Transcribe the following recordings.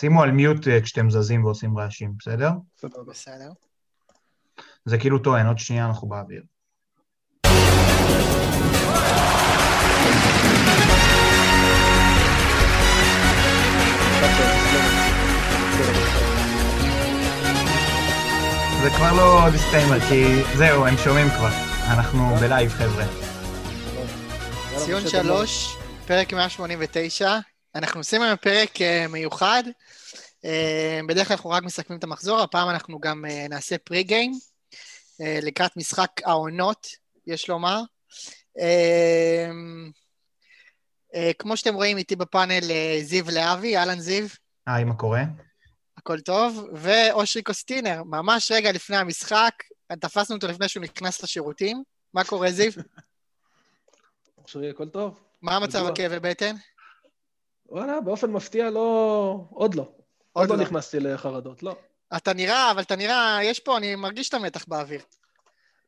שימו על מיוט אה, כשאתם זזים ועושים רעשים, בסדר? בסדר. זה כאילו טוען, עוד שנייה אנחנו באוויר. זה כבר לא דיסטיימר, כי זהו, הם שומעים כבר. אנחנו בלייב, חבר'ה. ציון. שלוש, פרק 189. אנחנו עושים היום פרק אה, מיוחד. אה, בדרך כלל אנחנו רק מסכמים את המחזור, הפעם אנחנו גם אה, נעשה פרי גיים, אה, לקראת משחק העונות, יש לומר. כמו שאתם רואים איתי בפאנל זיו להבי, אהלן זיו, היי, מה קורה? הכל טוב, ואושרי קוסטינר, ממש רגע לפני המשחק, תפסנו אותו לפני שהוא נכנס לשירותים. מה קורה זיו? אושרי, הכל טוב? מה המצב. הכאבי בטן? וואלה, באופן מפתיע לא... עוד לא. עוד לא לא. נכנסתי לחרדות, לא. אתה נראה, אבל אתה נראה, יש פה, אני מרגיש את המתח באוויר.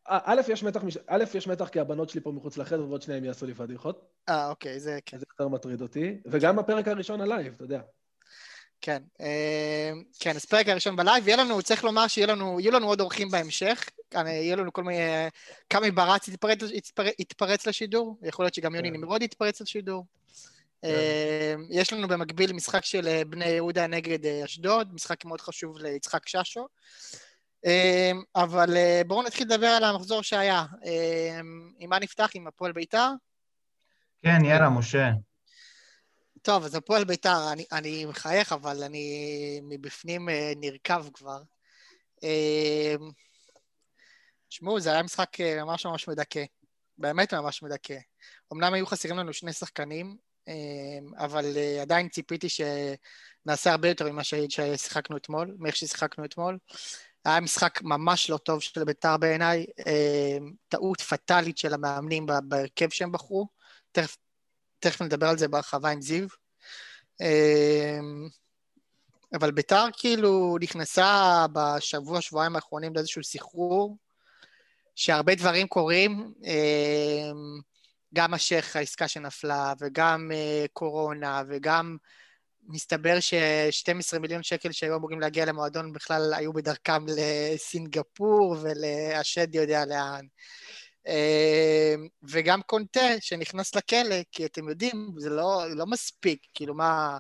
א- יש מתח, מש- א', יש מתח כי הבנות שלי פה מחוץ לחדר ועוד שניהם יעשו לי פדיחות, אה, אוקיי, זה כן. זה יותר מטריד אותי, וגם בפרק הראשון הלייב, אתה יודע. כן, אה, כן, אז פרק הראשון בלייב, יהיה לנו, צריך לומר שיהיו לנו, לנו עוד אורחים בהמשך, אה, יהיו לנו כל מיני, אה, קמי ברץ יתפרץ, יתפרץ, יתפרץ לשידור, יכול להיות שגם יוני כן. נמרוד יתפרץ לשידור. אה, יש לנו במקביל משחק של אה, בני יהודה נגד אה, אשדוד, משחק מאוד חשוב ליצחק ששו. אה, אבל אה, בואו נתחיל לדבר על המחזור שהיה. אה, עם מה נפתח? עם הפועל בית"ר? כן, יאללה, משה. טוב, אז הפועל בית"ר, אני, אני מחייך, אבל אני מבפנים נרקב כבר. תשמעו, זה היה משחק ממש ממש מדכא. באמת ממש מדכא. אמנם היו חסרים לנו שני שחקנים, אבל אה, עדיין ציפיתי שנעשה הרבה יותר ממה ששיחקנו אתמול, מאיך ששיחקנו אתמול. היה משחק ממש לא טוב של בית"ר בעיניי, אה, טעות פטאלית של המאמנים בהרכב שהם בחרו. תכף תכף נדבר על זה בהרחבה עם זיו. אמ, אבל ביתר כאילו נכנסה בשבוע, שבועיים האחרונים לאיזשהו סחרור, שהרבה דברים קורים, אמ, גם השייח, העסקה שנפלה, וגם אה, קורונה, וגם מסתבר ש-12 מיליון שקל שהיו אמורים להגיע למועדון בכלל היו בדרכם לסינגפור ולהשד יודע לאן. אה, וגם קונטה שנכנס לכלא, כי אתם יודעים, זה לא, לא מספיק, כאילו מה...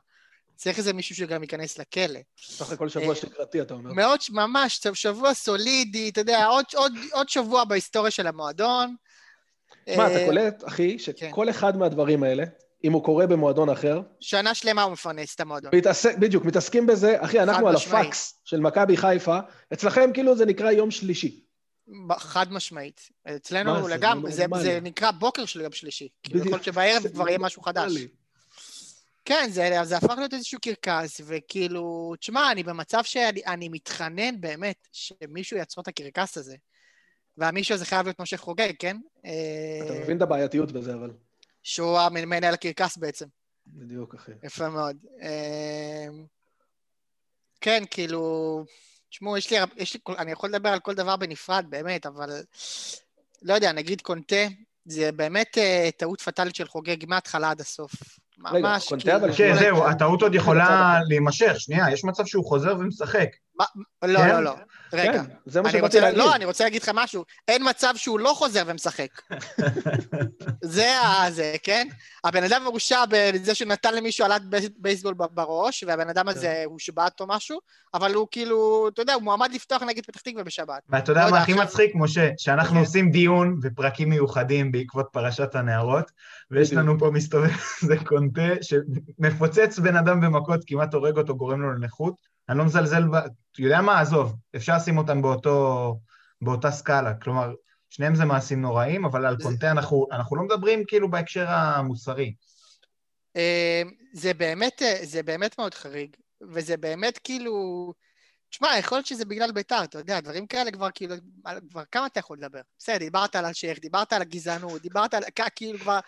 צריך איזה מישהו שגם ייכנס לכלא. סך הכל אה, שבוע שגרתי, אתה אומר. מאוד, ממש, שבוע סולידי, אתה יודע, עוד, עוד, עוד שבוע בהיסטוריה של המועדון. שמע, אתה אה, קולט, אחי, כן. שכל אחד מהדברים האלה, אם הוא קורה במועדון אחר, שנה שלמה הוא מפרנס את המועדון. מתעסק, בדיוק, מתעסקים בזה, אחי, אנחנו על משמעית. הפקס של מכבי חיפה, אצלכם כאילו זה נקרא יום שלישי. חד משמעית. אצלנו מה זה? לגמרי, זה זה. זה נקרא בוקר של יום שלישי. כאילו, יכול להיות בדיוק. שבערב כבר יהיה משהו חדש. כן, זה, זה הפך להיות איזשהו קרקס, וכאילו, תשמע, אני במצב שאני אני מתחנן באמת שמישהו יעצור את הקרקס הזה. והמישהו הזה חייב להיות משה חוגג, כן? אתה אה, מבין את הבעייתיות בזה, אבל... שהוא המנהל הקרקס בעצם. בדיוק, אחי. יפה מאוד. אה, כן, כאילו, תשמעו, יש לי, יש לי, כל- אני יכול לדבר על כל דבר בנפרד, באמת, אבל לא יודע, נגיד קונטה, זה באמת אה, טעות פטאלית של חוגג מההתחלה עד הסוף. רגע, ממש, קונטה, כאילו, אבל כן, זהו, הטעות עוד יכולה. להימשך. שנייה, יש מצב שהוא חוזר ומשחק. לא, כן? לא, לא. רגע. כן, זה מה אני שבאתי רוצה, להגיד. לא, אני רוצה להגיד לך משהו. אין מצב שהוא לא חוזר ומשחק. זה ה... זה, כן? הבן אדם מורשע בזה שנתן למישהו אלת בייס- בייסבול בראש, והבן אדם כן. הזה הושבת או משהו, אבל הוא כאילו, אתה יודע, הוא מועמד לפתוח נגד פתח תקווה בשבת. ואתה יודע לא מה הכי מצחיק, משה? שאנחנו כן. עושים דיון ופרקים מיוחדים בעקבות פרשת הנערות, ויש. לנו פה מסתובב איזה קונטה שמפוצץ בן אדם במכות, כמעט הורג אותו, גורם לו לנכות. אני לא מזלזל ב... יודע מה? עזוב, אפשר לשים אותם באותו, באותה סקאלה. כלומר, שניהם זה מעשים נוראים, אבל על זה- קונטה אנחנו, אנחנו לא מדברים כאילו בהקשר המוסרי. אה, זה באמת, אה, זה באמת מאוד חריג, וזה באמת כאילו... תשמע, יכול להיות שזה בגלל בית"ר, אתה יודע, דברים כאלה כבר כאילו, כבר כמה אתה יכול לדבר? בסדר, דיברת על אלשיך, דיברת על הגזענות, דיברת על... כאילו כבר,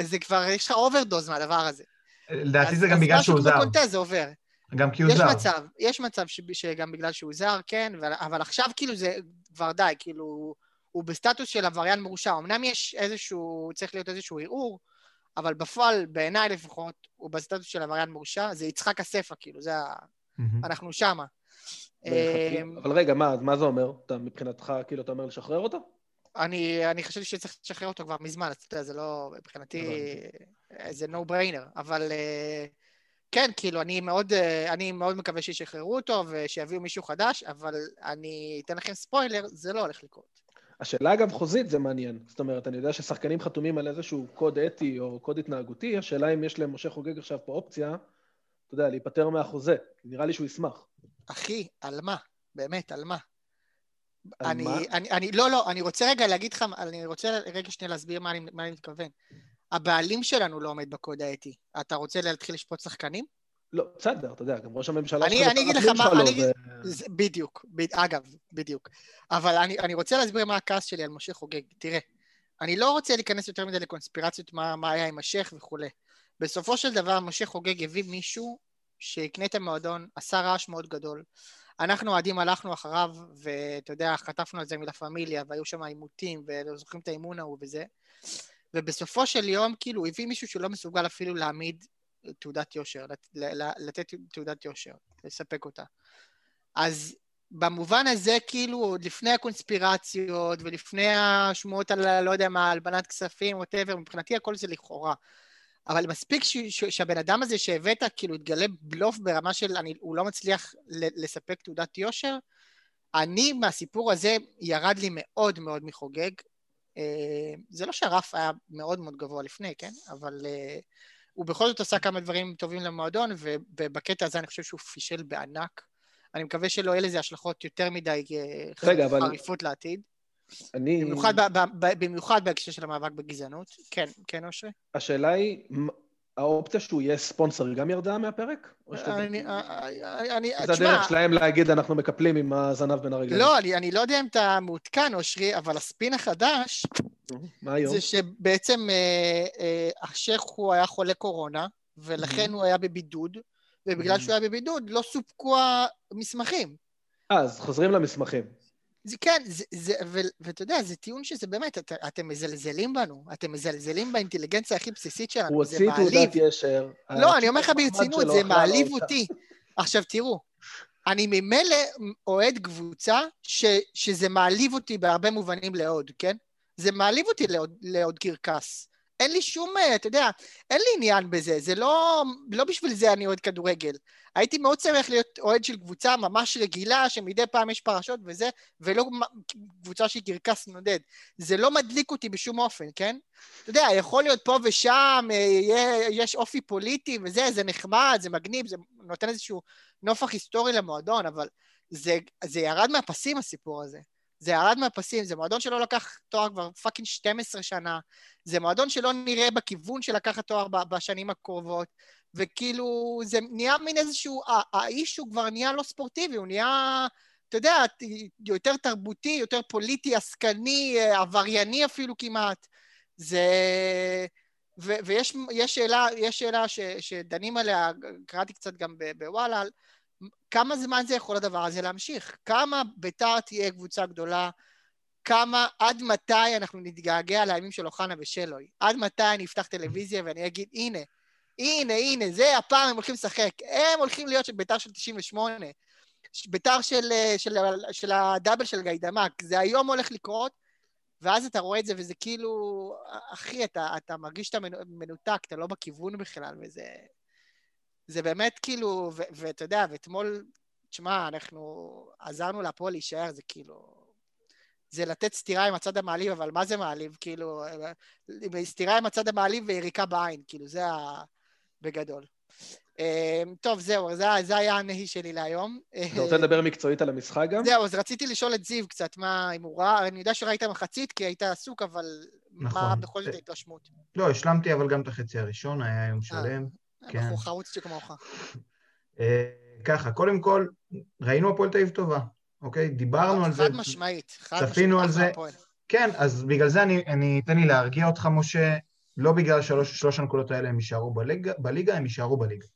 זה כבר, יש לך overdose מהדבר הזה. לדעתי אז- זה גם בגלל שהוא אז זר. משהו כמו קונטה זה עובר. גם כי הוא יש זר. מצב, יש מצב ש- שגם בגלל שהוא זר, כן, אבל, אבל עכשיו כאילו זה כבר די, כאילו, הוא בסטטוס של עבריין מורשע. אמנם יש איזשהו, צריך להיות איזשהו ערעור, אבל בפועל, בעיניי לפחות, הוא בסטטוס של עבריין מורשע, זה יצחק אספה, כאילו, זה ה... מהמם. אנחנו שמה. מחכים. אבל רגע, מה, מה זה אומר? אתה מבחינתך, כאילו, אתה אומר לשחרר אותו? אני, אני חשבתי שצריך לשחרר אותו כבר מזמן, אז אתה יודע, זה לא, מבחינתי, זה no brainer, אבל אה, כן, כאילו, אני מאוד, אה, אני מאוד מקווה שישחררו אותו ושיביאו מישהו חדש, אבל אני אתן לכם ספוילר, זה לא הולך לקרות. השאלה, אגב, חוזית זה מעניין. זאת אומרת, אני יודע ששחקנים חתומים על איזשהו קוד אתי או קוד התנהגותי, השאלה אם יש למשה חוגג עכשיו פה אופציה, אתה יודע, להיפטר מהחוזה. נראה לי שהוא ישמח. אחי, על מה? באמת, על מה? על אני, מה? אני, אני, לא, לא, אני רוצה רגע להגיד לך, אני רוצה רגע שנייה להסביר מה אני, מה אני מתכוון. הבעלים שלנו לא עומד בקוד האתי. אתה רוצה להתחיל לשפוט שחקנים? לא, בסדר, אתה יודע, גם ראש הממשלה אני- שלך אני אגיד לך מה- שלו, אני זה, בדיוק, ב, אגב, בדיוק. אבל אני, אני רוצה להסביר מה הכעס שלי על משה חוגג. תראה, אני לא רוצה להיכנס יותר מדי לקונספירציות, מה, מה היה עם השייח וכולי. בסופו של דבר, משה חוגג הביא מישהו שיקנה את המועדון, עשה רעש מאוד גדול. אנחנו אוהדים הלכנו אחריו, ואתה יודע, חטפנו על זה מלה פמיליה, והיו שם עימותים, ולא זוכרים את האימון ההוא וזה. ובסופו של יום, כאילו, הוא הביא מישהו שלא מסוגל אפילו להעמיד תעודת יושר, לתת תעודת יושר, לספק אותה. אז במובן הזה, כאילו, עוד לפני הקונספירציות ולפני השמועות על, לא יודע מה, הלבנת כספים, ווטאבר, מבחינתי הכל זה לכאורה. אבל מספיק ש, ש, שהבן אדם הזה שהבאת, כאילו, יתגלה בלוף ברמה של אני, הוא לא מצליח לספק תעודת יושר, אני, מהסיפור הזה, ירד לי מאוד מאוד מחוגג. אה, זה לא שהרף היה מאוד מאוד גבוה לפני, כן? אבל אה, הוא בכל זאת עשה כמה דברים טובים למועדון, ובקטע הזה אני חושב שהוא פישל בענק. אני מקווה שלא יהיה לזה השלכות יותר מדי אה, רגע, אבל- חריפות לעתיד. אני... במיוחד, במיוחד בהקשר של המאבק בגזענות. כן, כן, אושרי? השאלה היא, האופציה שהוא יהיה ספונסר גם ירדה מהפרק? אני, אני, אני, זה תשמע, הדרך שלהם להגיד, אנחנו מקפלים עם הזנב בין הרגליים. לא, אני, אני לא יודע אם אתה מעודכן, אושרי, אבל הספין החדש מה היום? זה שבעצם אה, אה, השייח הוא היה חולה קורונה, ולכן הוא היה בבידוד, ובגלל Mhm. שהוא היה בבידוד לא סופקו המסמכים. אה, אז חוזרים למסמכים. זה כן, זה, זה, ו, ואתה יודע, זה טיעון שזה באמת, את, אתם מזלזלים בנו, אתם מזלזלים באינטליגנציה הכי בסיסית שלנו, הוא זה הוציא מעליב. תעודת ישר. לא, אני אומר לך ברצינות, זה מעליב. אותי. עכשיו תראו, אני ממילא אוהד קבוצה ש, שזה מעליב אותי בהרבה מובנים לעוד, כן? זה מעליב אותי לעוד, לעוד קרקס. אין לי שום, אה, אתה יודע, אין לי עניין בזה, זה לא, לא בשביל זה אני אוהד כדורגל. הייתי מאוד שמח להיות אוהד של קבוצה ממש רגילה, שמדי פעם יש פרשות וזה, ולא קבוצה שהיא קרקס נודד. זה לא מדליק אותי בשום אופן, כן? אתה יודע, יכול להיות פה ושם, אה, יש אופי פוליטי וזה, זה נחמד, זה מגניב, זה נותן איזשהו נופך היסטורי למועדון, אבל זה, זה ירד מהפסים הסיפור הזה. זה ירד מהפסים, זה מועדון שלא לקח תואר כבר fucking 12 שנה, זה מועדון שלא נראה בכיוון של לקחת תואר בשנים הקרובות, וכאילו זה נהיה מין איזשהו, האיש הוא כבר נהיה לא ספורטיבי, הוא נהיה, אתה יודע, יותר תרבותי, יותר פוליטי, עסקני, עברייני אפילו כמעט. זה... ו- ויש יש שאלה, יש שאלה ש- שדנים עליה, קראתי קצת גם בוואלה, כמה זמן זה יכול הדבר הזה להמשיך? כמה ביתר תהיה קבוצה גדולה? כמה, עד מתי אנחנו נתגעגע לימים של אוחנה ושלוי? עד מתי אני אפתח טלוויזיה ואני אגיד, הנה, הנה, הנה, זה הפעם הם הולכים לשחק. הם הולכים להיות של ביתר של 98, ביתר של, אה, של, של הדאבל של גיידמק. זה היום הולך לקרות, ואז אתה רואה את זה, וזה כאילו, אחי, אתה, אתה מרגיש שאתה מנו- מנותק, אתה לא בכיוון בכלל, וזה... זה באמת כאילו, ואתה יודע, ואתמול, תשמע, אנחנו עזרנו להפועל להישאר, זה כאילו... זה לתת סטירה עם הצד המעליב, אבל מה זה מעליב? כאילו, אה, סטירה עם הצד המעליב ויריקה בעין, כאילו, זה ה... בגדול. אה, טוב, זהו, זה, זה היה הנהי שלי להיום. אתה רוצה לדבר מקצועית על המשחק גם? זהו, אז רציתי לשאול את זיו קצת, מה, אם הוא ראה, אני יודע שראית מחצית כי היית עסוק, אבל מה נכון. בכל זאת ההתרשמות? לא, השלמתי אבל גם את החצי הראשון, היה יום שלם. כן. בחור חרוץ שכמוך. אה, ככה, קודם כל, ראינו הפועל תל אביב טובה, אוקיי? דיברנו על זה. חד משמעית. חד צפינו על זה. כן, אז בגלל זה אני, אני אתן לי להרגיע אותך, משה, לא בגלל שלוש, שלוש הנקודות האלה הם יישארו בליגה, בליגה, הם יישארו בליגה.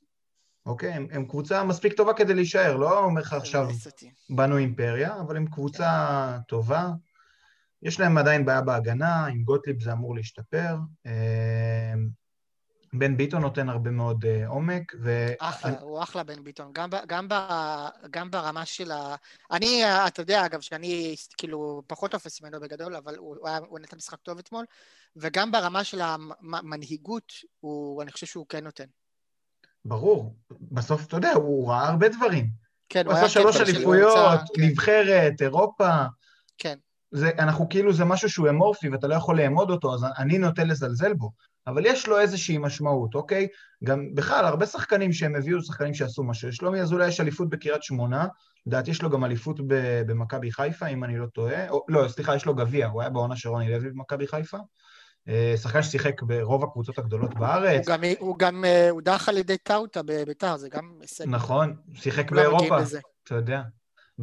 אוקיי? הם, הם קבוצה מספיק טובה כדי להישאר, לא אומר לך עכשיו. בנו אימפריה, אבל הם קבוצה טובה. יש להם עדיין בעיה בהגנה, עם גוטליב זה אמור להשתפר. בן ביטון נותן הרבה מאוד uh, עומק, ו... אחלה, הוא אחלה בן ביטון. גם, גם, ב, גם ברמה של ה... אני, אתה יודע, אגב, שאני כאילו פחות תופס ממנו בגדול, אבל הוא, הוא, הוא נתן משחק טוב אתמול, וגם ברמה של המנהיגות, הוא, אני חושב שהוא כן נותן. ברור. בסוף, אתה יודע, הוא ראה הרבה דברים. כן, הוא עשה שלוש אליפויות, כן. נבחרת, אירופה. כן. זה, אנחנו כאילו, זה משהו שהוא אמורפי ואתה לא יכול לאמוד אותו, אז אני נוטה לזלזל בו. אבל יש לו איזושהי משמעות, אוקיי? גם בכלל, הרבה שחקנים שהם הביאו, שחקנים שעשו משהו. שלומי אזולאי יש אליפות בקריית שמונה, לדעתי יש לו גם אליפות במכבי חיפה, אם אני לא טועה. או, לא, סליחה, יש לו גביע, הוא היה בעונה של רוני לוי במכבי חיפה. אה, שחקן ששיחק ברוב הקבוצות הגדולות בארץ. הוא גם, הוא גם אה, הודח על ידי טאוטה בביתר, זה גם הישג. נכון, שיחק באירופה, אתה יודע.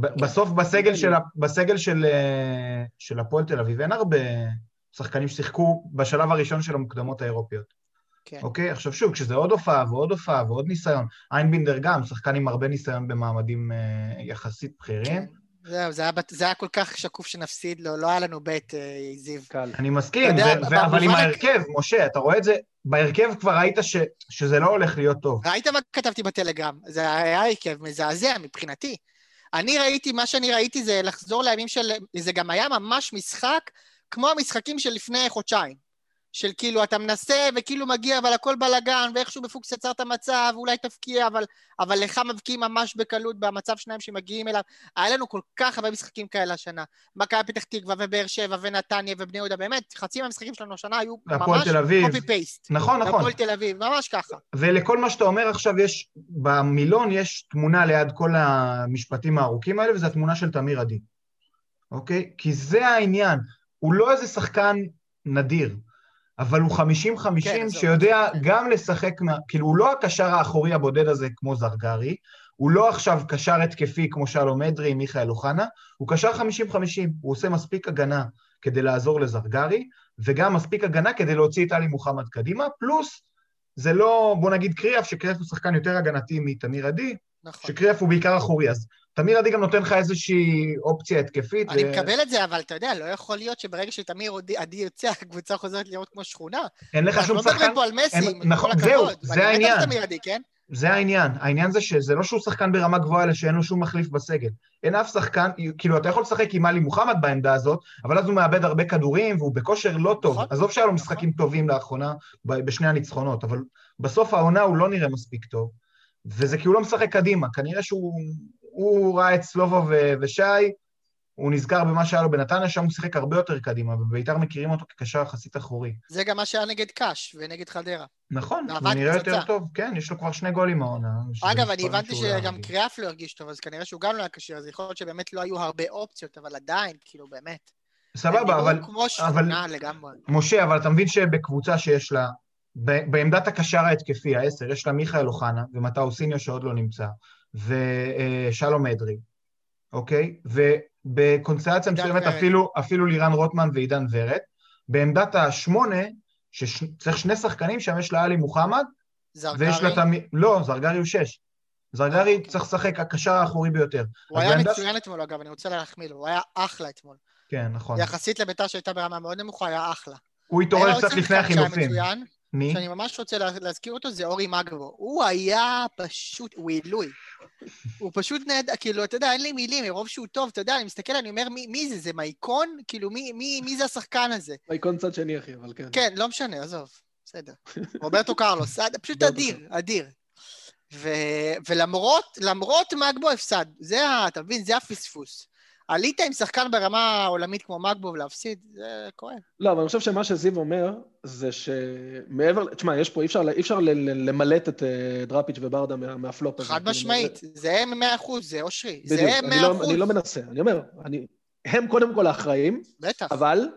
כן. בסוף בסגל של, בסגל של, אה, של הפועל תל אביב אין הרבה שחקנים ששיחקו בשלב הראשון של המוקדמות האירופיות. כן. אוקיי? עכשיו שוב, כשזה עוד הופעה ועוד הופעה ועוד ניסיון, איינבינדר גם, שחקן עם הרבה ניסיון במעמדים אה, יחסית בכירים. כן. זהו, זה, זה היה כל כך שקוף שנפסיד לו, לא היה לנו בית, אה, זיו. קל. אני מסכים, יודע, ו- ו- אבל עם ההרכב, משה, אתה רואה את זה, בהרכב כבר ראית ש- שזה לא הולך להיות טוב. ראית מה כתבתי בטלגרם? זה היה הרכב מזעזע מבחינתי. אני ראיתי, מה שאני ראיתי זה לחזור לימים של... זה גם היה ממש משחק כמו המשחקים של לפני חודשיים. של כאילו אתה מנסה וכאילו מגיע אבל הכל בלאגן ואיכשהו בפוקס יצר את המצב ואולי תפקיע אבל, אבל לך מבקיעים ממש בקלות במצב שניים שמגיעים אליו. היה לנו כל כך הרבה משחקים כאלה השנה. מכבי פתח תקווה ובאר שבע ונתניה ובני יהודה באמת חצי מהמשחקים שלנו השנה היו ממש קופי פייסט נכון נכון. הפועל תל אביב ממש ככה. ולכל מה שאתה אומר עכשיו יש במילון יש תמונה ליד כל המשפטים הארוכים האלה וזו התמונה של תמיר עדי. אוקיי? כי זה העניין הוא לא איזה שחקן נדיר אבל הוא 50-50 כן, שיודע זה. גם לשחק, כאילו הוא לא הקשר האחורי הבודד הזה כמו זרגרי, הוא לא עכשיו קשר התקפי כמו שלום אדרי, מיכאל אוחנה, הוא קשר 50-50, הוא עושה מספיק הגנה כדי לעזור לזרגרי, וגם מספיק הגנה כדי להוציא את עלי מוחמד קדימה, פלוס זה לא, בוא נגיד קריאף, שקריאף הוא שחקן יותר הגנתי מתמיר עדי, נכון. שקריאף הוא בעיקר אחורי, אז תמיר עדי גם נותן לך איזושהי אופציה התקפית. אני ו... מקבל את זה, אבל אתה יודע, לא יכול להיות שברגע שתמיר עדי יוצא, הקבוצה חוזרת לראות כמו שכונה. אין לך שום שחקן... אנחנו לא מדברים פה על מסי, אין... נכון, זהו, זה העניין. ואני מת על תמיר עדי, כן? זה העניין. העניין זה שזה לא שהוא שחקן ברמה גבוהה, אלא שאין לו שום מחליף בסגל. אין אף שחקן, כאילו, אתה יכול לשחק עם עלי מוחמד בעמדה הזאת, אבל אז הוא מאבד הרבה כדורים, והוא בכושר לא טוב. נכון, עזוב שהיה לו נכון. משחקים טובים לאחרונה, בשני הניצחונות, אבל בסוף העונה הוא לא נראה מספיק טוב. וזה כי הוא לא משחק קדימה. כנראה שהוא הוא ראה את סלובו ושי, הוא נזכר במה שהיה לו בנתניה, שם הוא שיחק הרבה יותר קדימה, ובביתר מכירים אותו כקשר יחסית אחורי. זה גם מה שהיה נגד קאש ונגד חדרה. נכון, הוא נראה יותר טוב, כן, יש לו כבר שני גולים העונה. אגב, אני הבנתי שגם קריאף לא הרגיש טוב, אז כנראה שהוא גם לא היה כשיר, אז יכול להיות שבאמת לא היו הרבה אופציות, אבל עדיין, כאילו, באמת. סבבה, אבל... כמו שכונה לגמרי. משה, אבל אתה מבין שבקבוצה שיש לה, בעמדת הקשר ההתקפי, העשר, יש לה מיכאל אוחנה ומטאו סיניו שעוד לא נמצא, ושלום אדרי, אוקיי? ובקונסטלציה מסוימת אפילו, אפילו לירן רוטמן ועידן ורד. בעמדת השמונה, שצריך שני שחקנים, שם יש לאלי מוחמד, זרגרי? ויש לה תמיד... לא, זרגרי הוא שש. זרגרי אוקיי. צריך לשחק הקשר האחורי ביותר. הוא היה מצוין אתמול, אגב, אני רוצה להחמיא לו, הוא היה אחלה אתמול. כן, נכון. יחסית לביתר שהייתה ברמה מאוד נמוכה, היה אחלה. הוא התעורר קצת לפני החילופים. מי? שאני ממש רוצה להזכיר אותו, זה אורי מגבו. הוא היה פשוט, הוא עילוי. הוא פשוט נהדר, כאילו, אתה יודע, אין לי מילים, מרוב שהוא טוב, אתה יודע, אני מסתכל, אני אומר, מי, מי זה? זה מייקון? כאילו, מי, מי, מי זה השחקן הזה? מייקון צד שני, אחי, אבל כן. כן, לא משנה, עזוב, בסדר. רוברטו קרלוס, פשוט אדיר, אדיר. ו, ולמרות, למרות מגבו הפסד, זה, ה, אתה מבין, זה הפספוס. עלית עם שחקן ברמה עולמית כמו מגבו ולהפסיד, זה כואב. לא, אבל אני חושב שמה שזיו אומר, זה שמעבר, תשמע, יש פה, אי אפשר, אי אפשר למלט את אה, דראפיץ' וברדה מה, מהפלופ הזה. חד משמעית, זה הם מאה אחוז, זה אושרי, זה הם מאה אחוז. אני לא מנסה, אני אומר, אני, הם קודם כל האחראים, בטח. אבל,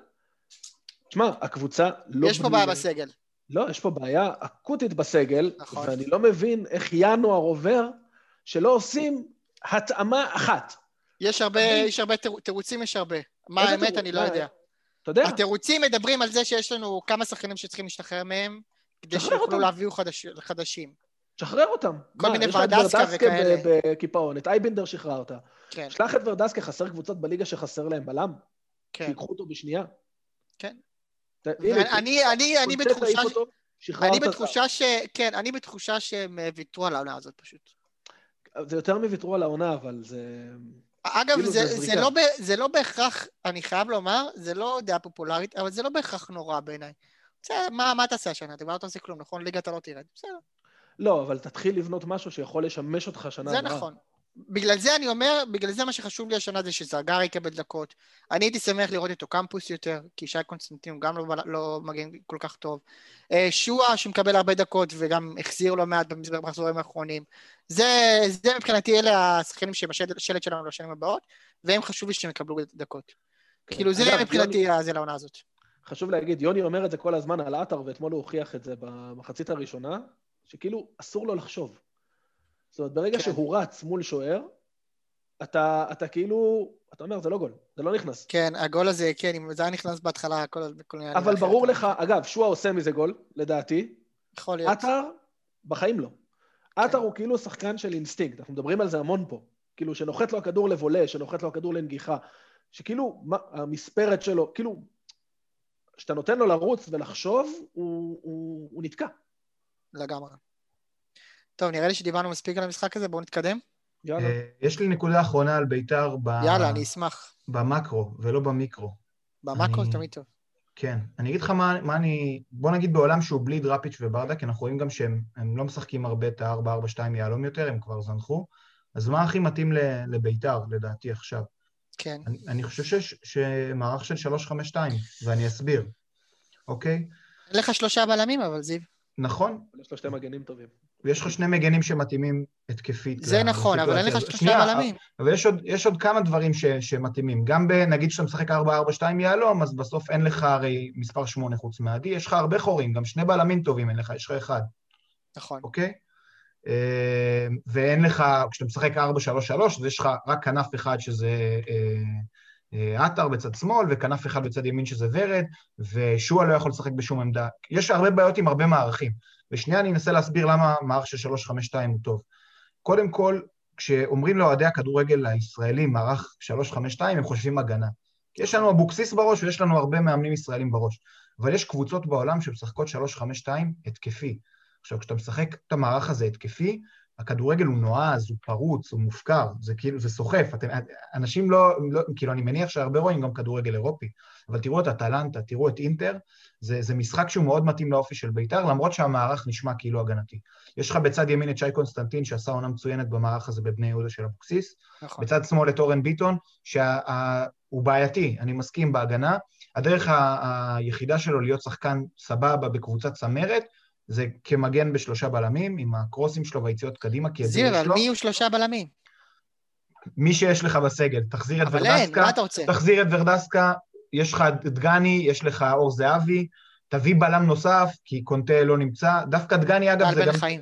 תשמע, הקבוצה לא... יש פה בעיה בסגל. לא, יש פה בעיה אקוטית בסגל, נכון. ואני לא מבין איך ינואר עובר שלא עושים התאמה אחת. יש הרבה, יש הרבה תירוצים, יש הרבה. מה האמת, אני לא יודע. אתה יודע. התירוצים מדברים על זה שיש לנו כמה שחקנים שצריכים להשתחרר מהם, כדי שיוכלו להביא חדשים. שחרר אותם. כל מיני ורדסקה וכאלה. יש את בקיפאון, את אייבנדר שחררת. כן. שלח את ורדסקה, חסר קבוצות בליגה שחסר להם בלם. כן. שיקחו אותו בשנייה. כן. אני, בתחושה... אני בתחושה ש... כן, אני בתחושה שהם אה, ויתרו על העונה הזאת פשוט. זה יותר מוויתרו על העונה, אבל זה... אגב, כאילו זה, זה זה. לא, ב- זה לא בהכרח, אני חייב לומר, זה לא דעה פופולרית, אבל זה לא בהכרח נורא בעיניי. בסדר, מה, מה תעשה השנה? אתה כבר לא תעשה כלום, נכון? ליגה אתה לא תרד. בסדר, לא, אבל תתחיל לבנות משהו שיכול לשמש אותך שנה זה הבאה. נכון. בגלל זה אני אומר, בגלל זה מה שחשוב לי השנה זה שזרגרי יקבל דקות. אני הייתי שמח לראות אותו קמפוס יותר, כי שי קונסטנטין גם לא, לא מגן כל כך טוב. אה, שועה שמקבל הרבה דקות וגם החזיר לא מעט במחזורים האחרונים. זה, זה מבחינתי אלה השחקנים שהם השלט שלנו לשנים הבאות, והם חשוב לי שהם יקבלו דקות. כן. כאילו זה אגב, מבחינתי יוני- זה לעונה הזאת. חשוב להגיד, יוני אומר את זה כל הזמן על עטר, ואתמול הוא הוכיח את זה במחצית הראשונה, שכאילו אסור לו לחשוב. זאת אומרת, ברגע כן. שהוא רץ מול שוער, אתה, אתה כאילו, אתה אומר, זה לא גול, זה לא נכנס. כן, הגול הזה, כן, אם זה היה נכנס בהתחלה, הכל הכל אבל. ברור לך, אגב, שועה עושה מזה גול, לדעתי, יכול להיות. עטר, בחיים לא. כן. עטר הוא כאילו שחקן של אינסטינקט, אנחנו מדברים על זה המון פה. כאילו, שנוחת לו הכדור לבולה, שנוחת לו הכדור לנגיחה, שכאילו, מה, המספרת שלו, כאילו, כשאתה נותן לו לרוץ ולחשוב, הוא, הוא, הוא נתקע. לגמרי. טוב, נראה לי שדיברנו מספיק על המשחק הזה, בואו נתקדם. יאללה. אה, יש לי נקודה אחרונה על ביתר ב... יאללה, אני אשמח. במקרו ולא במיקרו. במאקרו זה תמיד טוב. כן. אני אגיד לך מה, מה אני... בוא נגיד בעולם שהוא בלי דראפיץ' וברדה, כי אנחנו רואים גם שהם הם לא משחקים הרבה את ה-4-4-2 יהלום יותר, הם כבר זנחו. אז מה הכי מתאים ל- לביתר, לדעתי, עכשיו? כן. אני, אני חושב שיש- שמערך של 3-5-2, ואני אסביר, אוקיי? אין לך שלושה בלמים, אבל זיו. נכון, יש לו שתי מגנים טובים. ויש לך שני מגנים שמתאימים התקפית. זה ל- נכון, אבל אין לך. שלושה שנייה, בלמים. אבל יש עוד, יש עוד כמה דברים ש, שמתאימים. גם ב, נגיד שאתה משחק 4-4-2 יהלום, אז בסוף אין לך הרי מספר 8 חוץ מעדי, יש לך הרבה חורים, גם שני בלמים טובים אין לך, יש לך אחד, נכון. אוקיי? אה, ואין לך, כשאתה משחק 4-3-3, אז יש לך רק כנף אחד שזה אה, עטר בצד שמאל, וכנף אחד בצד ימין שזה ורד, ושועה לא יכול לשחק בשום עמדה. יש הרבה בעיות עם הרבה מערכים. ושנייה אני אנסה להסביר למה מערך של 3-5-2 הוא טוב. קודם כל, כשאומרים לאוהדי הכדורגל הישראלים מערך 3-5-2, הם חושבים הגנה. כי יש לנו אבוקסיס בראש ויש לנו הרבה מאמנים ישראלים בראש. אבל יש קבוצות בעולם שמשחקות 3-5-2 התקפי. עכשיו, כשאתה משחק את המערך הזה התקפי, הכדורגל הוא נועז, הוא פרוץ, הוא מופקר, זה כאילו, זה סוחף. אתם, אנשים לא, לא, כאילו, אני מניח שהרבה רואים גם כדורגל אירופי, אבל תראו את אטלנטה, תראו את אינטר, זה, זה משחק שהוא מאוד מתאים לאופי של בית"ר, למרות שהמערך נשמע כאילו הגנתי. יש לך בצד ימין את שי קונסטנטין, שעשה עונה מצוינת במערך הזה בבני יהודה של אבוקסיס, נכון. בצד שמאל את אורן ביטון, שהוא בעייתי, אני מסכים בהגנה. הדרך ה- היחידה שלו להיות שחקן סבבה בקבוצת צמרת, זה כמגן בשלושה בלמים, עם הקרוסים שלו והיציאות קדימה, כי את זה יש אבל לו. מי יהיו שלושה בלמים? מי שיש לך בסגל, תחזיר את אבל אין, ורדסקה, מה אתה רוצה? תחזיר את ורדסקה, יש לך את דגני, יש לך אור זהבי, תביא בלם נוסף, כי קונטה לא נמצא. דווקא דגני, אגב, זה גם... חיים.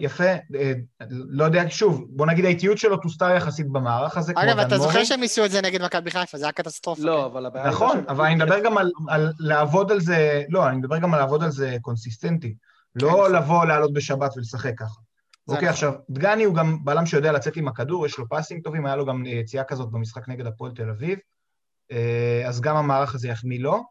יפה, אה, לא יודע, שוב, בוא נגיד האיטיות שלו תוסתר יחסית במערך הזה, אגב, אתה זוכר. שהם ניסו את זה נגד מכבי חיפה, זה היה קטסטרופה. לא, כן. אבל הבעיה... נכון, הייתה אבל אני מדבר גם על, לעבוד על זה, לא, אני מדבר גם על לעבוד על זה קונסיסטנטי. לא נכון. לבוא, לעלות בשבת ולשחק ככה. אוקיי, נכון. עכשיו, דגני הוא גם בלם שיודע לצאת עם הכדור, יש לו פסים טובים, היה לו גם אה, יציאה כזאת במשחק נגד הפועל תל אביב, אה, אז גם המערך הזה יחמיא לו,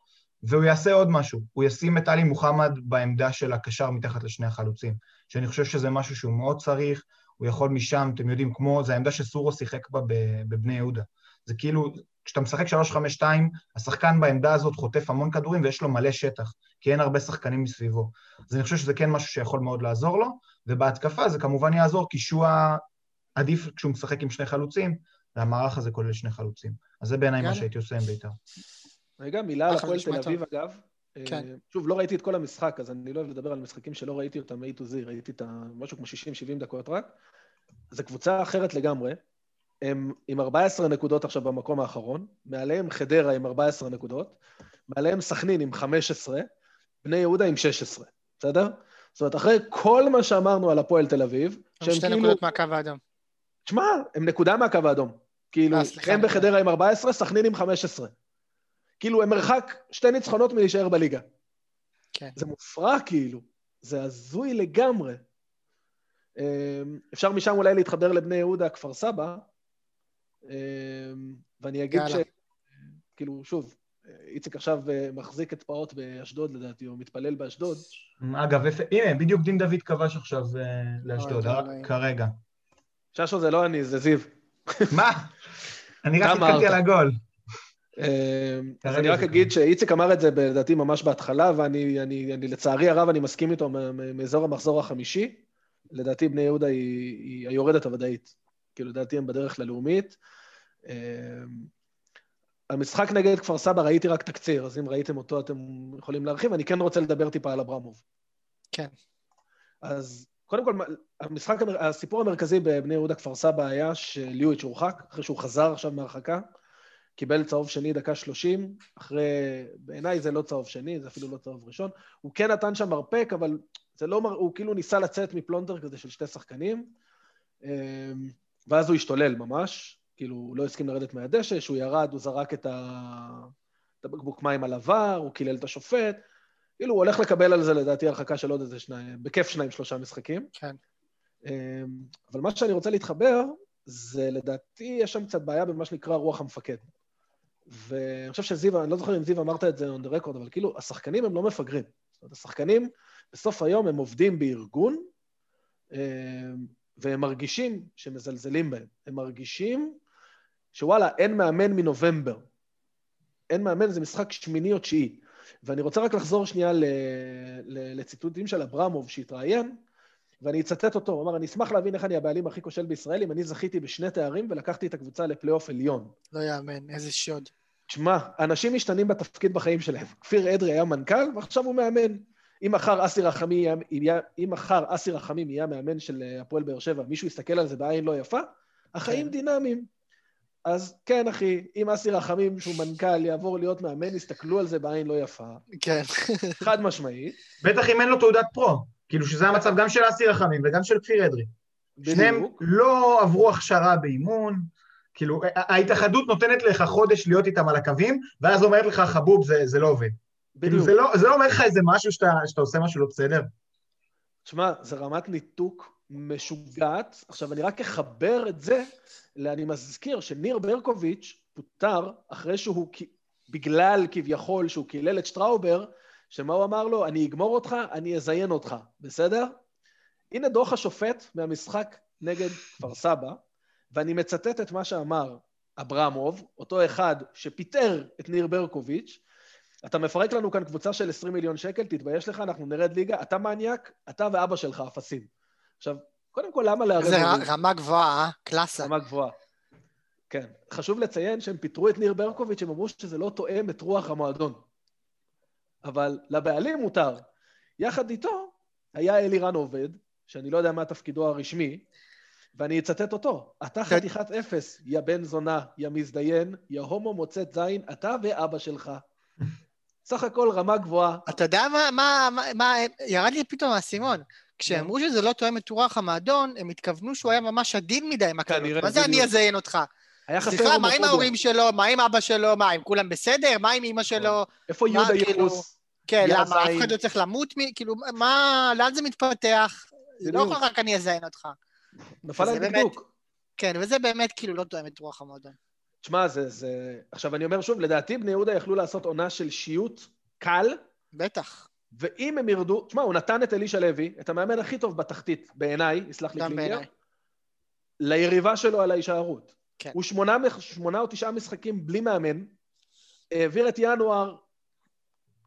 והוא יעשה עוד משהו, הוא ישים את עלי מוחמד בעמדה של הקשר מתחת לשני החלוצים, שאני חושב שזה משהו שהוא מאוד צריך, הוא יכול משם, אתם יודעים, כמו, זה העמדה שסורו שיחק בה ב- בבני יהודה. זה כאילו, כשאתה משחק 3-5-2, השחקן בעמדה הזאת חוטף המון כדורים ויש לו מלא שטח, כי אין הרבה שחקנים מסביבו. אז אני חושב שזה כן משהו שיכול מאוד לעזור לו, ובהתקפה זה כמובן יעזור, כי שועה עדיף כשהוא משחק עם שני חלוצים, והמערך הזה כולל שני חלוצים. אז זה בעיניי מה. שהייתי עושה עם בית"ר. רגע, מילה על הפועל תל אביב, אגב. כן. אה, שוב, לא ראיתי את כל המשחק, אז אני לא אוהב לדבר על משחקים שלא ראיתי אותם A to Z, ראיתי את ה... משהו כמו 60-70 דקות רק. זו קבוצה אחרת לגמרי. הם עם 14 נקודות עכשיו במקום האחרון, מעליהם חדרה עם 14 נקודות, מעליהם סכנין עם 15, בני יהודה עם 16, בסדר? זאת אומרת, אחרי כל מה שאמרנו על הפועל תל אביב, הם שתי נקודות מהקו האדום. תשמע, הם נקודה מהקו האדום. כאילו, אה, הם בחדרה עם 14, סכנין עם 15. כאילו, הם מרחק שתי ניצחונות מלהישאר בליגה. כן. זה מופרע, כאילו. זה הזוי לגמרי. אמ, אפשר משם אולי להתחבר לבני יהודה, כפר סבא, אמ, ואני אגיד ש... יאללה. כאילו, שוב, איציק עכשיו אה, מחזיק את פעוט באשדוד לדעתי, הוא מתפלל באשדוד. אגב, איפה- הנה, בדיוק דין דוד כבש עכשיו אה, לאשדוד, אה. כרגע. ששו זה לא אני, זה זיו. מה? אני רק אמרת. על הגול. אה, אז כרגע אני רק אגיד שאיציק אמר את זה לדעתי ממש בהתחלה, ואני אני, אני, לצערי הרב אני מסכים איתו מאזור המחזור החמישי. לדעתי בני יהודה היא, היורדת הוודאית. כאילו, לדעתי הם בדרך ללאומית. אה, המשחק נגד כפר סבא ראיתי רק תקציר, אז אם ראיתם אותו אתם יכולים להרחיב. אני כן רוצה לדבר טיפה על אברמוב. כן. אז קודם כל, המשחק, הסיפור המרכזי בבני יהודה כפר סבא היה שליואיץ' הורחק, אחרי שהוא חזר עכשיו מהרחקה, קיבל צהוב שני דקה שלושים, אחרי, בעיניי זה לא צהוב שני, זה אפילו לא צהוב ראשון. הוא כן נתן שם מרפק, אבל זה לא, מר- הוא כאילו ניסה לצאת מפלונטר כזה של שתי שחקנים, אמ, ואז הוא השתולל ממש, כאילו, הוא לא הסכים לרדת מהדשא, כשהוא ירד, הוא זרק את, ה... את הבקבוק מים על עבר, הוא קילל את השופט, כאילו, הוא הולך לקבל על זה, לדעתי, הרחקה של עוד איזה שניים, בכיף שניים, שלושה משחקים. כן. אמ, אבל מה שאני רוצה להתחבר, זה לדעתי, יש שם קצת בעיה במה שנקרא רוח המפקד. ואני חושב שזיו, אני לא זוכר אם זיו אמרת את זה on the record, אבל כאילו, השחקנים הם לא מפגרים. זאת אומרת, השחקנים, בסוף היום הם עובדים בארגון, אמ, והם מרגישים שמזלזלים בהם. הם מרגישים שוואלה, אין מאמן מנובמבר. אין מאמן, זה משחק שמיני או תשיעי. ואני רוצה רק לחזור שנייה ל, ל, לציטוטים של אברמוב שהתראיין, ואני אצטט אותו, הוא אמר, אני אשמח להבין איך אני הבעלים הכי כושל בישראל, אם אני זכיתי בשני תארים ולקחתי את הקבוצה לפלייאוף עליון. לא יאמן, איזה שוד. תשמע, אנשים משתנים בתפקיד בחיים שלהם. כפיר אדרי היה מנכ"ל, ועכשיו הוא מאמן. אם מחר אסי רחמים יהיה, יהיה, אם מחר אסי רחמים יהיה המאמן של אה, הפועל באר שבע, מישהו יסתכל על זה בעין לא יפה, החיים כן. דינמיים. אז כן, אחי, אם אסי רחמים, שהוא מנכ"ל, יעבור להיות מאמן, יסתכלו על זה בעין לא יפה. כן. חד משמעית. בטח אם אין לו תעודת פרו. כאילו שזה המצב גם של אסי רחמים וגם של כפיר אדרי. שניהם. לא עברו הכשרה באימון, כאילו ההתאחדות נותנת לך חודש להיות איתם על הקווים, ואז אומרת לך, חבוב, זה, זה לא עובד. כאילו. זה לא, זה לא אומר לך איזה משהו שאתה, שאתה עושה משהו לא בסדר. תשמע, זה רמת ניתוק משוגעת. עכשיו, אני רק אחבר את זה, אני מזכיר שניר ברקוביץ' פוטר אחרי שהוא, בגלל כביכול שהוא קילל את שטראובר, שמה הוא אמר לו? אני אגמור אותך, אני אזיין אותך, בסדר? הנה דוח השופט מהמשחק נגד כפר סבא, ואני מצטט את מה שאמר אברמוב, אותו אחד שפיטר את ניר ברקוביץ', אתה מפרק לנו כאן קבוצה של 20 מיליון שקל, תתבייש לך, אנחנו נרד ליגה, אתה מניאק, אתה ואבא שלך אפסים. עכשיו, קודם כל, למה לערב... זה הורים? רמה גבוהה, אה? קלאסה. רמה גבוהה. כן. חשוב לציין שהם פיטרו את ניר ברקוביץ', הם אמרו שזה לא תואם את רוח המועדון. אבל לבעלים מותר. יחד איתו היה אלירן עובד, שאני לא יודע מה תפקידו הרשמי, ואני אצטט אותו. אתה חתיכת אפס, יא בן זונה, יא מזדיין, יא הומו מוצאת זין, אתה ואבא שלך. סך הכל רמה גבוהה. אתה יודע מה, מה, מה, מה, ירד לי פתאום האסימון. כשאמרו שזה לא תואם את רוח המועדון, הם התכוונו שהוא היה ממש עדין מדי עם הקלות. כנראה, מה זה אני. אזיין אותך? היה חסר סליחה, מה עם. ההורים שלו? מה עם אבא שלו? מה, הם כולם בסדר? מה עם אמא שלו? איפה יהודה כאילו, יחוס? כן, למה? אף. אחד לא צריך למות. כאילו, מה, לאן זה מתפתח? זה לא. יכול רק אני אזיין אותך. נפל על דקדוק. כן, וזה באמת כאילו לא תואם את רוח המועדון. תשמע, זה, זה... עכשיו, אני אומר שוב, לדעתי בני יהודה יכלו לעשות עונה של שיוט קל, בטח, ואם הם ירדו... תשמע, הוא נתן את אלישע לוי, את המאמן הכי טוב בתחתית, בעיניי, יסלח לי קלינגר, בעיניי. ליריבה שלו על ההישארות. כן. הוא שמונה, שמונה או תשעה משחקים בלי מאמן, העביר את ינואר,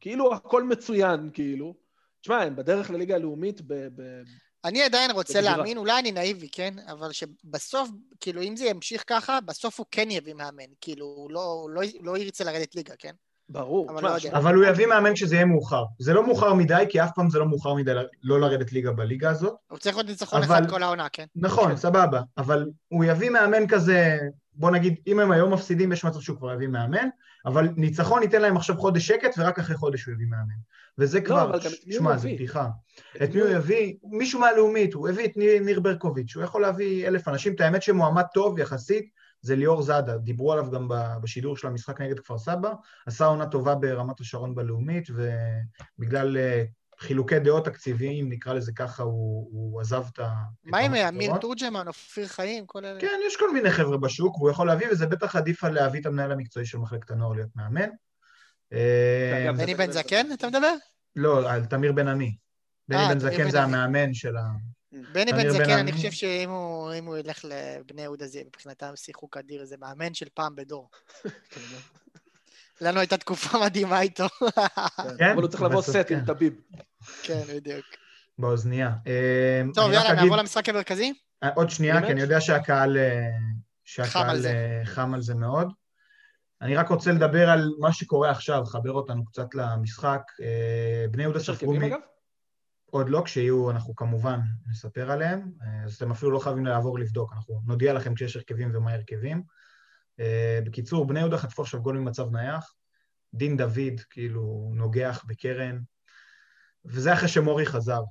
כאילו הכל מצוין, כאילו. תשמע, הם בדרך לליגה הלאומית ב... ב... אני עדיין רוצה בגזירה. להאמין, אולי אני נאיבי, כן? אבל שבסוף, כאילו, אם זה ימשיך ככה, בסוף הוא כן יביא מאמן. כאילו, הוא לא, לא, לא ירצה לרדת ליגה, כן? ברור. אבל לא אבל הוא יביא מאמן כשזה יהיה מאוחר. זה לא מאוחר מדי, כי אף פעם זה לא מאוחר מדי לא לרדת ליגה בליגה הזאת. הוא צריך להיות ניצחון אבל- אחד כל העונה, כן? נכון, סבבה, אבל הוא יביא מאמן כזה, בוא נגיד, אם הם היום מפסידים, יש מצב שהוא כבר יביא מאמן, אבל ניצחון ייתן להם עכשיו חודש שקט, ורק אחרי חודש הוא יביא מאמן. וזה כבר, את מי הוא שמע, זה? בדיחה. את מי הוא יביא? מישהו מהלאומית, הוא הביא את ניר, ניר ברקוביץ', הוא יכול להביא אלף אנשים, את האמת שמועמד טוב יחסית, זה ליאור זאדה, דיברו עליו גם בשידור של המשחק נגד כפר סבא, עשה עונה טובה ברמת השרון בלאומית, ובגלל אה, חילוקי דעות תקציביים, נקרא לזה ככה, הוא, הוא עזב את ה... מה עם אמיר. תורג'מן, אופיר חיים, כל אלה? כן, יש כל מיני חבר'ה בשוק, והוא יכול להביא, וזה בטח עדיף על להביא את המנהל המקצועי של מחלקת הנוער להיות מאמן. אה, בני בן זקן, אתה מדבר? לא, על תמיר בן עמי. בני אה, בן זקן זה. המאמן של ה... בני בן זקן. אני חושב שאם הוא אם הוא ילך לבני יהודה זה מבחינתם שיחוק אדיר, זה מאמן של פעם בדור. כן, לנו הייתה תקופה מדהימה איתו. כן, אבל הוא צריך לבוא סט כן. עם טביב. כן, בדיוק. באוזנייה. אה, טוב, יאללה, נעבור למשחק המרכזי? אה, עוד שנייה, כי? אני יודע שהקהל אה, חם על שהקהל זה. מאוד. אני רק רוצה לדבר על מה שקורה עכשיו, חבר אותנו קצת למשחק. בני יהודה יש ספרו... הרכבים מ- אגב? עוד לא, כשיהיו, אנחנו כמובן נספר עליהם, אה, אז אתם אפילו לא חייבים לעבור לבדוק, אנחנו נודיע לכם כשיש הרכבים ומה הרכבים. אה, בקיצור, בני יהודה חטפו עכשיו גול ממצב נייח, דין דוד כאילו נוגח בקרן, וזה אחרי שמורי חזר.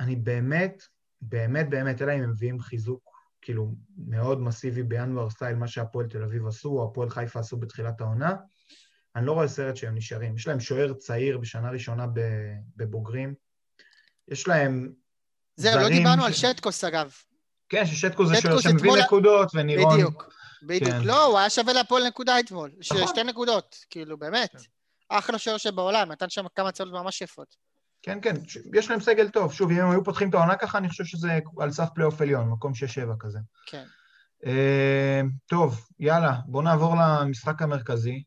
אני באמת, באמת, באמת, אלא אם הם מביאים חיזוק כאילו מאוד מסיבי בינואר סטייל, מה שהפועל תל אביב עשו, או הפועל חיפה עשו בתחילת העונה, אני לא רואה סרט שהם נשארים. יש להם שוער צעיר בשנה ראשונה בבוגרים, יש להם זהו, לא דיברנו על ש- שטקוס אגב. כן, ששטקו זה שוער שמביא אתמול- נקודות, ונירון... בדיוק, בדיוק. כן. לא, הוא היה שווה להפועל נקודה אתמול. נכון. שתי נקודות, כאילו, באמת. כן. אחלה שוער שבעולם, נתן שם כמה צולות ממש יפות. כן, כן, יש להם סגל טוב. שוב, אם הם היו פותחים את העונה ככה, אני חושב שזה על סף פלייאוף עליון, מקום 6-7 כזה. כן. אה, טוב, יאללה, בואו נעבור למשחק המרכזי.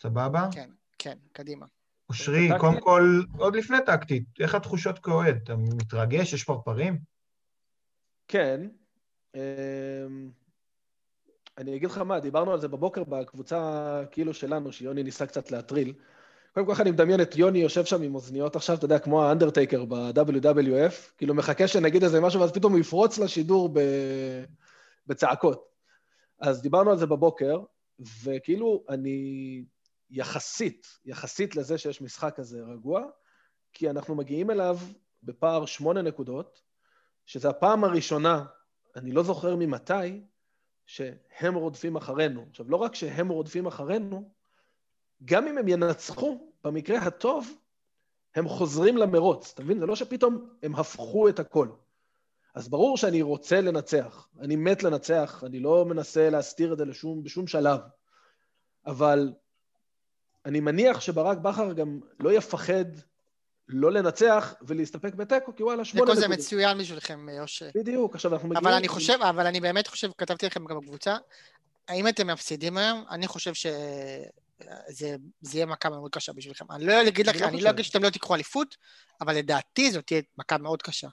סבבה? כן, כן, קדימה. אושרי? קודם כל, עוד לפני טקטית, איך התחושות כאוהד? אתה מתרגש? יש פרפרים? כן. אמ, אני אגיד לך מה, דיברנו על זה בבוקר בקבוצה כאילו שלנו, שיוני ניסה קצת להטריל. קודם כל אני מדמיין את יוני יושב שם עם אוזניות עכשיו, אתה יודע, כמו האנדרטייקר ב-WWF, כאילו מחכה שנגיד איזה משהו, ואז פתאום הוא יפרוץ לשידור ב... בצעקות. אז דיברנו על זה בבוקר, וכאילו אני יחסית, יחסית לזה שיש משחק כזה רגוע, כי אנחנו מגיעים אליו בפער שמונה נקודות, שזו הפעם הראשונה, אני לא זוכר ממתי, שהם רודפים אחרינו. עכשיו, לא רק שהם רודפים אחרינו, גם אם הם ינצחו, במקרה הטוב, הם חוזרים למרוץ. אתה מבין? זה לא שפתאום הם הפכו את הכל. אז ברור שאני רוצה לנצח. אני מת לנצח, אני לא מנסה להסתיר את זה לשום, בשום שלב. אבל אני מניח שברק בכר גם לא יפחד לא לנצח ולהסתפק בתיקו, כי וואלה, שמונה תיקו זה נקודות. מצוין בשבילכם, אושרי. בדיוק, עכשיו אנחנו מגיעים... אבל אני חושב, אבל אני באמת חושב, כתבתי לכם גם בקבוצה, האם אתם מפסידים היום? אני חושב שזה זה יהיה מכה מאוד קשה בשבילכם. אני לא אגיד לכם, לא אני. לא אגיד שאתם לא תיקחו אליפות, אבל לדעתי זאת תהיה מכה מאוד קשה.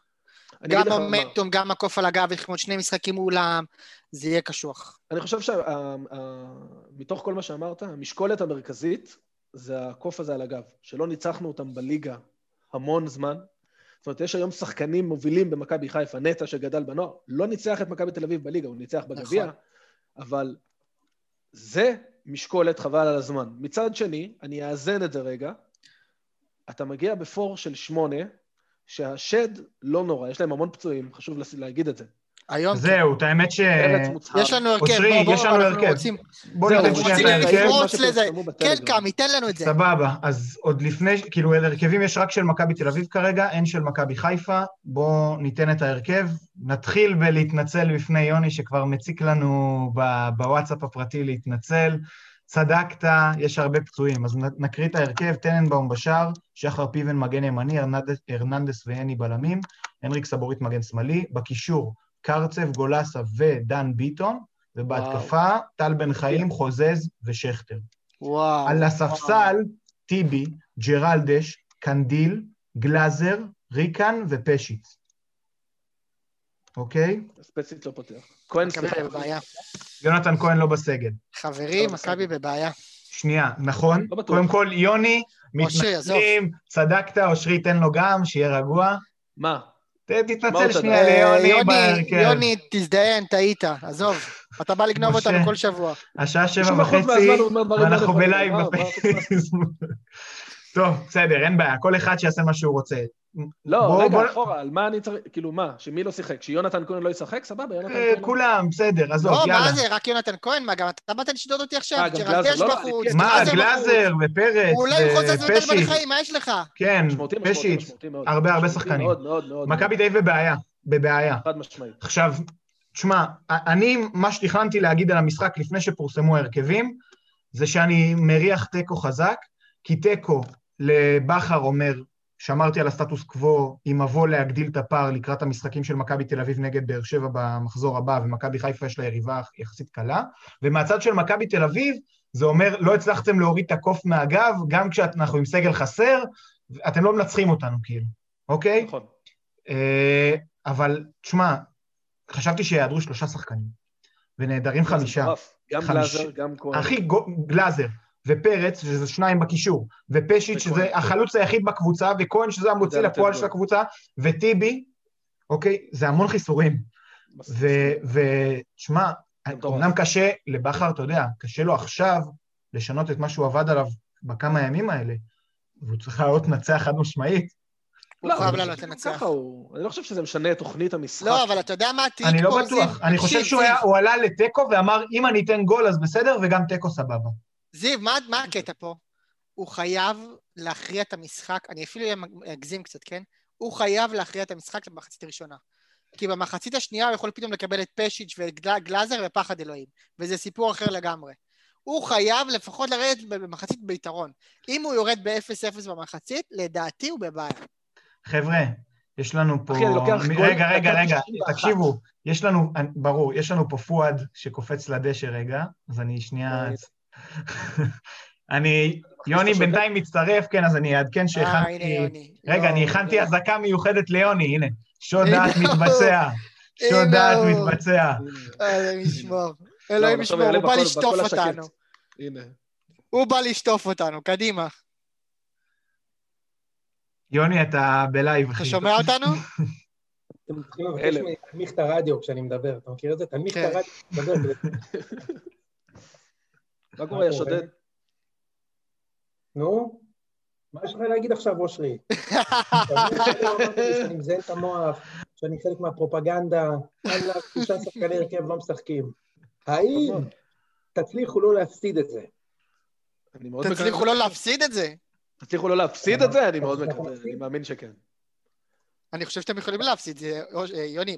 גם. מומנטום, גם הקוף על הגב, יש לכם עוד שני משחקים מולם, זה יהיה קשוח. אני חושב שמתוך כל מה שאמרת, המשקולת המרכזית זה הקוף הזה על הגב, שלא ניצחנו אותם בליגה המון זמן. זאת אומרת, יש היום שחקנים מובילים במכבי חיפה, נטע שגדל בנוער, לא ניצח את מכבי תל אביב בליגה, הוא ניצח בגביע, נכון. אבל זה משקולת חבל על הזמן. מצד שני, אני אאזן את זה רגע, אתה מגיע בפור של שמונה, שהשד לא נורא, יש להם המון פצועים, חשוב להגיד את זה. היום זהו, את האמת ש... יש לנו הרכב, אושרי, בוא, יש בוא, לנו אנחנו הרכב. רוצים... בוא זהו, ניתן רוצים שנייה את רוצים ההרכב. לפרוץ לזה. כן, קאמי, תן לנו את זה. סבבה, אז עוד לפני, כאילו, הרכבים יש רק של מכבי תל אביב כרגע, אין של מכבי חיפה. בואו ניתן את ההרכב. נתחיל בלהתנצל בפני יוני, שכבר מציק לנו ב- בוואטסאפ הפרטי להתנצל. צדקת, יש הרבה פצועים. אז נקריא את ההרכב, טננבאום בשער, שחר פיבן מגן ימני, הרננדס- הרננדס וייני בלמים, אנריק סבוריט מגן שמאלי, בקישור קרצב, גולסה ודן ביטון, ובהתקפה טל בן חיים, חוזז ושכטר. וואו. על הספסל, טיבי, ג'רלדש, קנדיל, גלאזר, ריקן ופשיץ. אוקיי? ספציפית לא פותח. כהן, סליחה. בבעיה. יונתן כהן לא בסגל. חברים, לא מכבי. בבעיה. שנייה, נכון? לא בטוח. קודם כל, יוני. מתנצלים, צדקת, אושרי, תן לו גם, שיהיה רגוע. מה? תתנצל שנייה אה, ליוני יוני, בהרכב. יוני, תזדיין, טעית, עזוב. אתה בא לגנוב. אותנו כל שבוע. השעה שבע 90% וחצי, לא ואנחנו. בלייב מה בפייסבוק. טוב, בסדר, אין בעיה, כל אחד שיעשה מה שהוא רוצה. לא, בוא- רגע, בוא- אחורה, על מה אני צריך... כאילו, מה? שמי לא שיחק? שיונתן כהן לא ישחק? סבבה, יונתן אה, כהן... לא- כולם, בסדר, עזוב, לא, יאללה. מה זה, רק יונתן כהן? מה, גם אתה באת לשדוד אותי עכשיו? אה, גם ג'רלדש גלאזר, לא, בחוץ. מה, בחוץ. גלאזר ופרץ הוא אולי עם חוזז וטל בן ופשיט. חיים, מה יש לך? כן, מאוד. הרבה, הרבה שחקנים. מאוד, מאוד, מאוד. מכבי די בבעיה, בבעיה. חד משמעית. עכשיו, תשמע, אני, מה שתכננתי להגיד על המשחק לפני שפורסמו ההרכבים, זה שאני מריח תיקו חזק, כי תיקו לבכר אומר, שמרתי על הסטטוס קוו עם מבוא להגדיל את הפער לקראת המשחקים של מכבי תל אביב נגד באר שבע במחזור הבא, ומכבי חיפה יש לה יריבה יחסית קלה, ומהצד של מכבי תל אביב, זה אומר, לא הצלחתם להוריד את הקוף מהגב, גם כשאנחנו עם סגל חסר, אתם לא מנצחים אותנו, כאילו, אוקיי? נכון. אה, אבל, תשמע, חשבתי שיעדרו שלושה שחקנים, ונעדרים חמישה. גם חמיש- גלאזר, גם כהן. אחי, גלאזר ופרץ, שזה שניים בקישור, ופשיץ', שזה כן. החלוץ היחיד בקבוצה, וכהן, שזה המוציא לפועל של. הקבוצה, וטיבי, אוקיי? זה המון חיסורים. ותשמע, מטורף. אמנם קשה לבכר, אתה יודע, קשה לו עכשיו לשנות את מה שהוא עבד עליו בכמה הימים האלה, והוא צריך לעלות לנצח חד משמעית. הוא לא, חייב לעלות לנצח. אני לא חושב שזה משנה את תוכנית המשחק. לא, אבל אתה יודע מה הטריק אני לא בטוח? אני חושב שהוא עלה לתיקו ואמר, אם אני אתן גול אז בסדר, וגם תיקו סבבה. זיו, מה, מה הקטע פה? הוא חייב להכריע את המשחק, אני אפילו אגזים קצת, כן? הוא חייב להכריע את המשחק במחצית הראשונה. כי במחצית השנייה הוא יכול פתאום לקבל את פשיץ' וגלאזר ופחד אלוהים, וזה סיפור אחר לגמרי. הוא חייב לפחות לרדת במחצית ביתרון. אם הוא יורד ב-0-0 במחצית, לדעתי הוא בבעיה. חבר'ה, יש לנו פה... אחי, אני לוקח רגע, רגע, רגע, 91. תקשיבו, יש לנו, ברור, יש לנו פה פואד שקופץ לדשא רגע, אז אני שנייה... אני, יוני? בינתיים מצטרף, כן, אז אני אעדכן אה, שהכנתי... יוני. רגע, אני יואו, הכנתי יואו. אזעקה מיוחדת ליוני, הנה. שוד דעת. מתבצע. שוד דעת. מתבצע. אלוהים ישמור. לא, אלוהים אבל עכשיו ישמור, הוא בא לשטוף. אותנו. הנה. הוא בא לשטוף אותנו, קדימה. יוני, אתה בלייב. אתה שומע אותנו? אתם צריכים לבקש הלם. ממני להנמיך את הרדיו כשאני מדבר, אתה מכיר את זה? תנמיך את כן. הרדיו כשאני מדבר. מה קורה, יש עודד? נו, מה יש לך להגיד עכשיו, אושרי? שאני מזיין את המוח, שאני חלק מהפרופגנדה, וואלה, שלושה שחקני הרכב לא משחקים. האם נכון. תצליחו לא להפסיד את זה? אני מאוד מקווה- תצליחו לא להפסיד את זה? תצליחו לא להפסיד את זה? אני מאוד מקווה? אני מאמין שכן. אני חושב שאתם יכולים להפסיד. אה, יוני,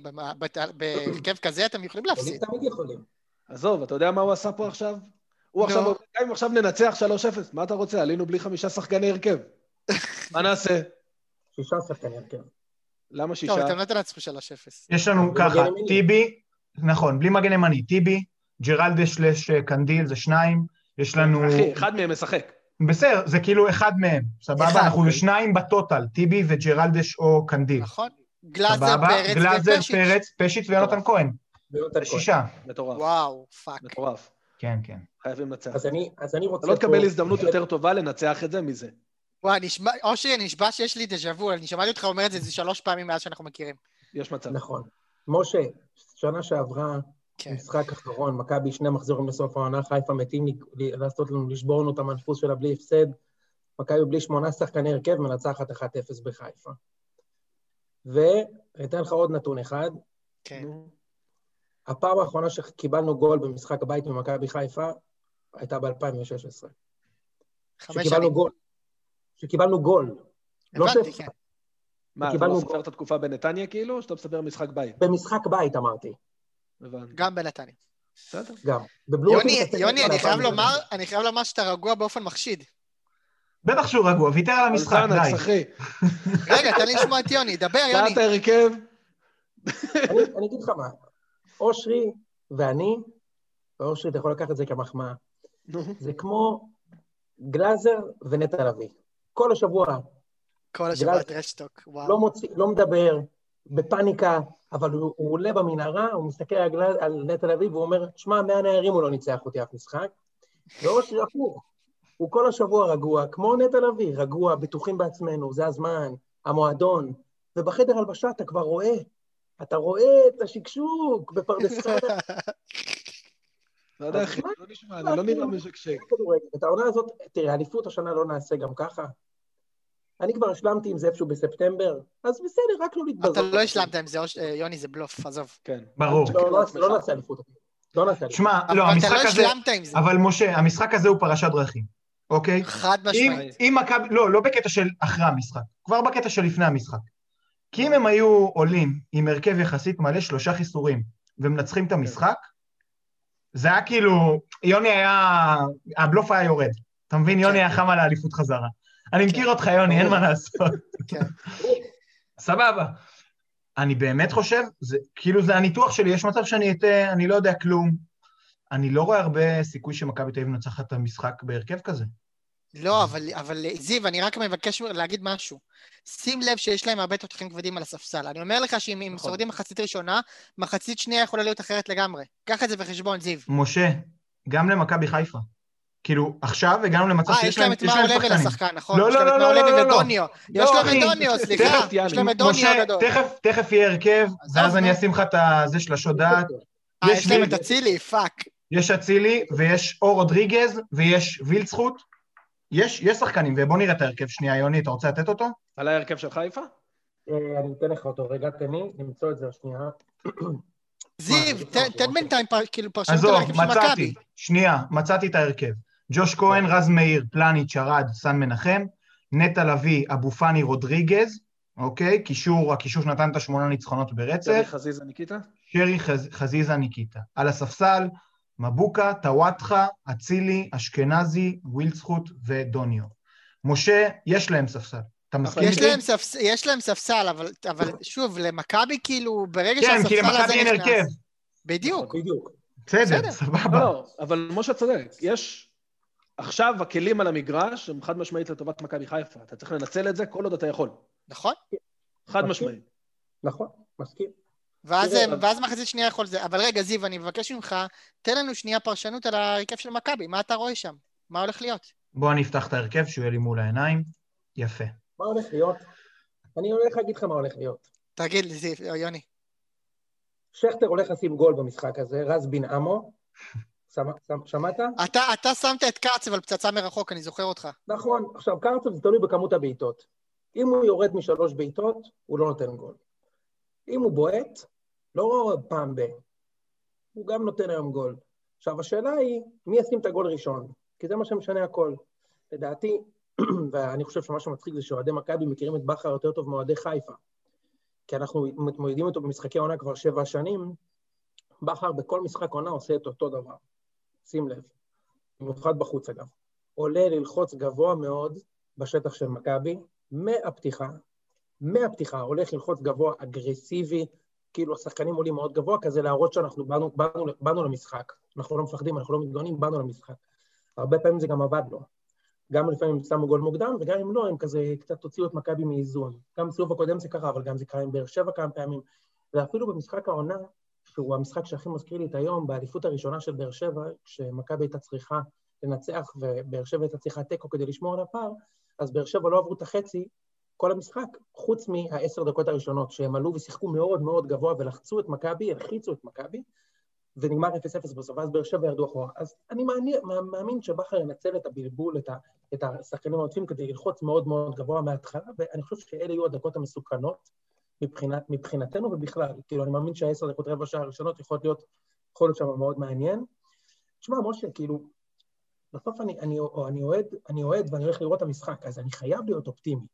בהרכב כזה אתם יכולים יכולים להפסיד. תמיד יכולים. עזוב, אתה יודע מה הוא עשה פה עכשיו? הוא. עכשיו, גם אם עכשיו ננצח 3-0, מה אתה רוצה? עלינו בלי חמישה שחקני הרכב. מה נעשה? שישה שחקני הרכב. למה טוב, שישה? אתם לא תנצחו 3-0. יש לנו ככה. טיבי, נכון, בלי מגן ימני, טיבי, ג'רלדש slash קנדיל, זה שניים, יש לנו... אחי, אחד מהם משחק. בסדר, זה כאילו אחד מהם, סבבה? אנחנו אוקיי. שניים ב total, טיבי וג'רלדש או קנדיל. נכון? גלאזר? פרץ גלאזר, ופשיץ'. פרץ, פשיץ' ויונתן כהן. ויונתן כהן. שישה. מטורף, וואו, fuck. מטורף. כן, כן. חייבים לנצח. אז אני, אז אני רוצה אתה לא תקבל פה- הזדמנות יותר טובה לנצח את זה מזה. וואי, נשמע, אושרי, נשבע שיש לי דז'ה וו, אני שמעתי אותך אומר את זה איזה שלוש פעמים מאז שאנחנו מכירים. יש מצב. נכון. משה, שנה שעברה, כן. משחק אחרון, מכבי שני מחזורים לסוף העונה, חיפה מתים לעשות לנו, לשבור לנו את המנפוס שלה בלי הפסד. מכבי בלי שמונה שחקני הרכב, מנצחת 1-0 בחיפה. ואני אתן לך עוד נתון אחד, כן. הפעם האחרונה שקיבלנו גול במשחק הבית ממכבי חיפה, הייתה ב-2016. חמש שקיבלנו שנים. גול. שקיבלנו גול. לא הבנתי, שהפסד. כן. מה, אתה קיבלנו לא. סופר את התקופה בנתניה כאילו, או שאתה מספר משחק בית? במשחק בית אמרתי. גם בנתניה. בסדר. גם. יוני, אני חייב לומר, את זה. אני חייב לומר שאתה רגוע באופן מחשיד. בטח שהוא רגוע, ויתר על המשחק, די. רגע, תן לי לשמוע את יוני, דבר, יוני. קראת הרכב? אני אני אגיד לך מה, אושרי ואני, ואושרי, אתה יכול לקחת את זה כמחמאה. זה כמו גלאזר ונטע לביא. כל השבוע כל השבוע. טרשטוק, וואו. לא מוציא, לא מדבר, בפאניקה, אבל הוא, הוא עולה במנהרה, הוא מסתכל על, גלאז, על נטע לביא והוא אומר, שמע, מהנערים הוא לא ניצח אותי אף משחק. ואושרי הפוך, הוא כל השבוע רגוע, כמו נטע לביא, רגוע, בטוחים בעצמנו, זה הזמן, המועדון. ובחדר הלבשה אתה כבר רואה, אתה רואה את השקשוק בפרדס חנה. לא יודע, אחי, לא נשמע, אני לא נראה משקשק. כדורגל. את העונה הזאת, תראה, אליפות השנה לא נעשה גם ככה. אני כבר השלמתי עם זה איפשהו בספטמבר, אז בסדר, רק לא להתבזות. אתה לא השלמת עם זה, אה, יוני, זה בלוף, עזוב. כן. ברור. לא, לא, לא נעשה אליפות. לא נעשה אליפות. שמע, אבל לא, אתה המשחק לא הזה... השלמת עם זה. אבל משה, המשחק הזה הוא פרשת דרכים, אוקיי? חד משמעית. אם מכבי, לא, לא בקטע של אחרי המשחק, כבר בקטע של לפני המשחק. כי אם הם היו עולים עם הרכב יחסית מלא, שלושה חיסורים, ומנצחים את המשחק, זה היה כאילו, יוני היה, הבלוף היה יורד. אתה מבין, יוני היה חם על האליפות חזרה. אני מכיר אותך, יוני, אין מה לעשות. כן. סבבה. אני באמת חושב, זה, כאילו זה הניתוח שלי, יש מצב שאני אטעה, אני לא יודע כלום. אני לא רואה הרבה סיכוי שמכבי תל אביב מנצחת את המשחק בהרכב כזה. לא, אבל, אבל זיו, אני רק מבקש להגיד משהו. שים לב שיש להם הרבה תותחים כבדים על הספסל. אני אומר לך שאם הם נכון. שורדים מחצית ראשונה, מחצית שנייה יכולה להיות אחרת לגמרי. קח את זה בחשבון, זיו. משה, גם למכבי חיפה. כאילו, עכשיו הגענו למצב אה, שיש יש להם את מאור לוי. לשחקן, נכון. לא, לא, להם את לא, מאור לא, לוי לא, לא. ודוניו. יש לא, להם. את דוניו, סליחה. יש להם את משה, דוניו הגדול. תכף, יהיה הרכב, ואז אני. אשים לך את הזה של השודעת. אה, יש להם את אצילי, פאק. יש אצילי, ויש אור רודריגז, ויש וילצחוט. יש, יש שחקנים, ובוא נראה את ההרכב שנייה, יוני, אתה רוצה לתת אותו? על ההרכב של חיפה? אה, אני אתן לך אותו, רגע, תן לי למצוא את זה השנייה. זיו, תן- בינתיים כאילו פרשנות על עזוב, ההרכב של מכבי. מצאתי. שנייה, מצאתי את ההרכב. ג'וש כהן, רז מאיר, פלניץ', ארד, סן מנחם, נטע לביא, אבו פאני, רודריגז, אוקיי? קישור, הקישור שנתן את השמונה ניצחונות ברצף. שרי חזיזה ניקיטה? שרי חז... חזיזה ניקיטה. על הספסל, מבוקה, טוואטחה, אצילי, אשכנזי, ווילצחוט ודוניו. משה, יש להם ספסל. אתה מסכים יש איתי? להם, ספס, יש להם ספסל, אבל, אבל שוב, למכבי כאילו, ברגע כן, כי שהספסל הזה למכבי אין נכנס... הרכב. בדיוק. בדיוק. בסדר, סבבה. לא, אבל משה צודק. יש... עכשיו הכלים על המגרש הם חד משמעית לטובת מכבי חיפה. אתה צריך לנצל את זה כל עוד אתה יכול. נכון? חד. משמעית. נכון, מסכים. ואז, ואז מחצית שנייה יכול זה. אבל רגע, זיו, אני מבקש ממך, תן לנו שנייה פרשנות על ההרכב של מכבי, מה אתה רואה שם? מה הולך להיות? בוא אני אפתח את ההרכב, שהוא יהיה לי מול העיניים. יפה. מה הולך להיות? אני הולך להגיד לך מה הולך להיות. תגיד לי, זיו, יוני. שכטר הולך לשים גול במשחק הזה, רז בן עמו. שמע- שמ- שמעת? אתה, אתה שמת את קרצב על פצצה מרחוק, אני זוכר אותך. נכון. עכשיו, קרצב זה תלוי בכמות הבעיטות. אם הוא יורד משלוש בעיטות, הוא לא נותן גול. אם הוא בועט, לא פעם ב... הוא גם נותן היום גול. עכשיו, השאלה היא, מי ישים את הגול ראשון? כי זה מה שמשנה הכל. לדעתי, ואני חושב שמה שמצחיק זה שאוהדי מכבי מכירים את בכר יותר טוב מאוהדי חיפה. כי אנחנו מתמודדים איתו במשחקי עונה כבר שבע שנים, בכר בכל משחק עונה עושה את אותו דבר. שים לב. במיוחד בחוץ אגב. עולה ללחוץ גבוה מאוד בשטח של מכבי, מהפתיחה, מהפתיחה, הולך ללחוץ גבוה, אגרסיבי, כאילו השחקנים עולים מאוד גבוה, כזה להראות שאנחנו באנו, באנו, באנו למשחק. אנחנו לא מפחדים, אנחנו לא מתגוננים, באנו למשחק. הרבה פעמים זה גם עבד לו. גם לפעמים הם שמו גול מוקדם, וגם אם לא, הם כזה קצת הוציאו את מכבי מאיזון. גם בסיבוב הקודם זה קרה, אבל גם זה קרה עם באר שבע כמה פעמים. ואפילו במשחק העונה, שהוא המשחק שהכי מזכיר לי את היום, באליפות הראשונה של באר שבע, כשמכבי הייתה צריכה לנצח ובאר שבע הייתה צריכה תיקו כדי לשמור על הפער, אז באר שבע לא עברו את החצי כל המשחק, חוץ מהעשר דקות הראשונות, שהם עלו ושיחקו מאוד מאוד גבוה ולחצו את מכבי, הלחיצו את מכבי, ונגמר 0-0 בסוף, ואז באר שבע ירדו אחורה. אז אני מאמין, מאמין שבכר ינצל את הבלבול, את, את השחקנים העוטפים, כדי ללחוץ מאוד מאוד גבוה מההתחלה, ואני חושב שאלה יהיו הדקות המסוכנות מבחינת, מבחינתנו ובכלל. כאילו, אני מאמין שהעשר דקות רבע שעה הראשונות יכולות להיות, יכול להיות שם מאוד מעניין. תשמע, משה, כאילו, בסוף אני, אני, אני, אוהד, אני אוהד ואני הולך לראות את המשחק, אז אני חייב להיות אופטימי.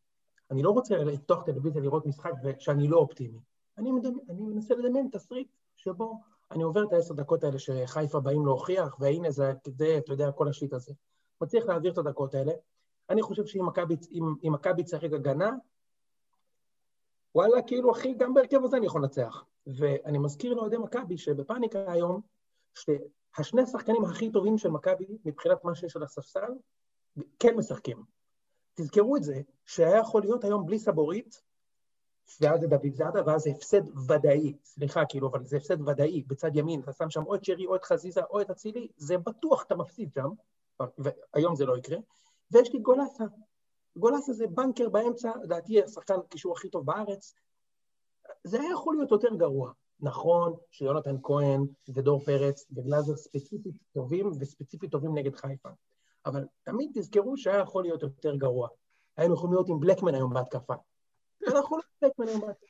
אני לא רוצה לפתוח טלוויזיה לראות משחק שאני לא אופטימי. אני, מדמי, אני מנסה לדמיין תסריט שבו אני עובר את העשר דקות האלה שחיפה באים להוכיח, והנה זה, זה, אתה יודע, כל השיט הזה. מצליח להעביר את הדקות האלה. אני חושב שאם מכבי, צריך הגנה, וואלה, כאילו, אחי, גם בהרכב הזה אני יכול לנצח. ואני מזכיר לאוהדי מכבי שבפאניקה היום, שהשני השחקנים הכי טובים של מכבי, מבחינת מה שיש על הספסל, כן משחקים. תזכרו את זה, שהיה יכול להיות היום בלי סבורית, ואז זה דוד זאדה, ואז זה הפסד ודאי, סליחה, כאילו, אבל זה הפסד ודאי, בצד ימין, אתה שם שם או את שרי, או את חזיזה, או את אצילי, זה בטוח אתה מפסיד שם, והיום זה לא יקרה, ויש לי גולסה. גולסה זה בנקר באמצע, לדעתי השחקן הקישור הכי טוב בארץ. זה היה יכול להיות יותר גרוע. נכון שיונתן כהן ודור פרץ וגלאזר ספציפית טובים, וספציפית טובים נגד חיפה. אבל תמיד תזכרו שהיה יכול להיות יותר גרוע. היינו יכולים להיות עם בלקמן היום בהתקפה. אנחנו לא בלקמן היום בהתקפה.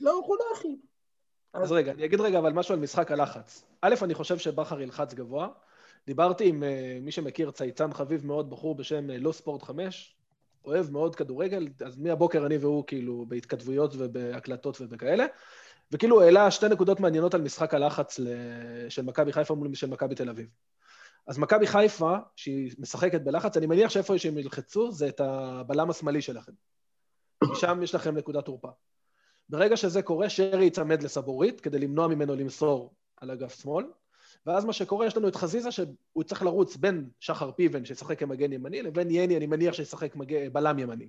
לא יכולה, אחי. אז רגע, אני אגיד רגע אבל משהו על משחק הלחץ. א', אני חושב שבכר ילחץ גבוה. דיברתי עם uh, מי שמכיר, צייצן חביב מאוד, בחור בשם uh, לא ספורט 5, אוהב מאוד כדורגל, אז מהבוקר אני והוא כאילו בהתכתבויות ובהקלטות ובכאלה, וכאילו העלה שתי נקודות מעניינות על משחק הלחץ של מכבי חיפה מול של מכבי תל אביב. אז מכבי חיפה, שהיא משחקת בלחץ, אני מניח שאיפה שהם ילחצו זה את הבלם השמאלי שלכם. משם יש לכם נקודת תורפה. ברגע שזה קורה, שרי ייצמד לסבורית כדי למנוע ממנו למסור על אגף שמאל, ואז מה שקורה, יש לנו את חזיזה שהוא צריך לרוץ בין שחר פיבן, שישחק כמגן ימני, לבין יני, אני מניח שישחק מג... בלם ימני.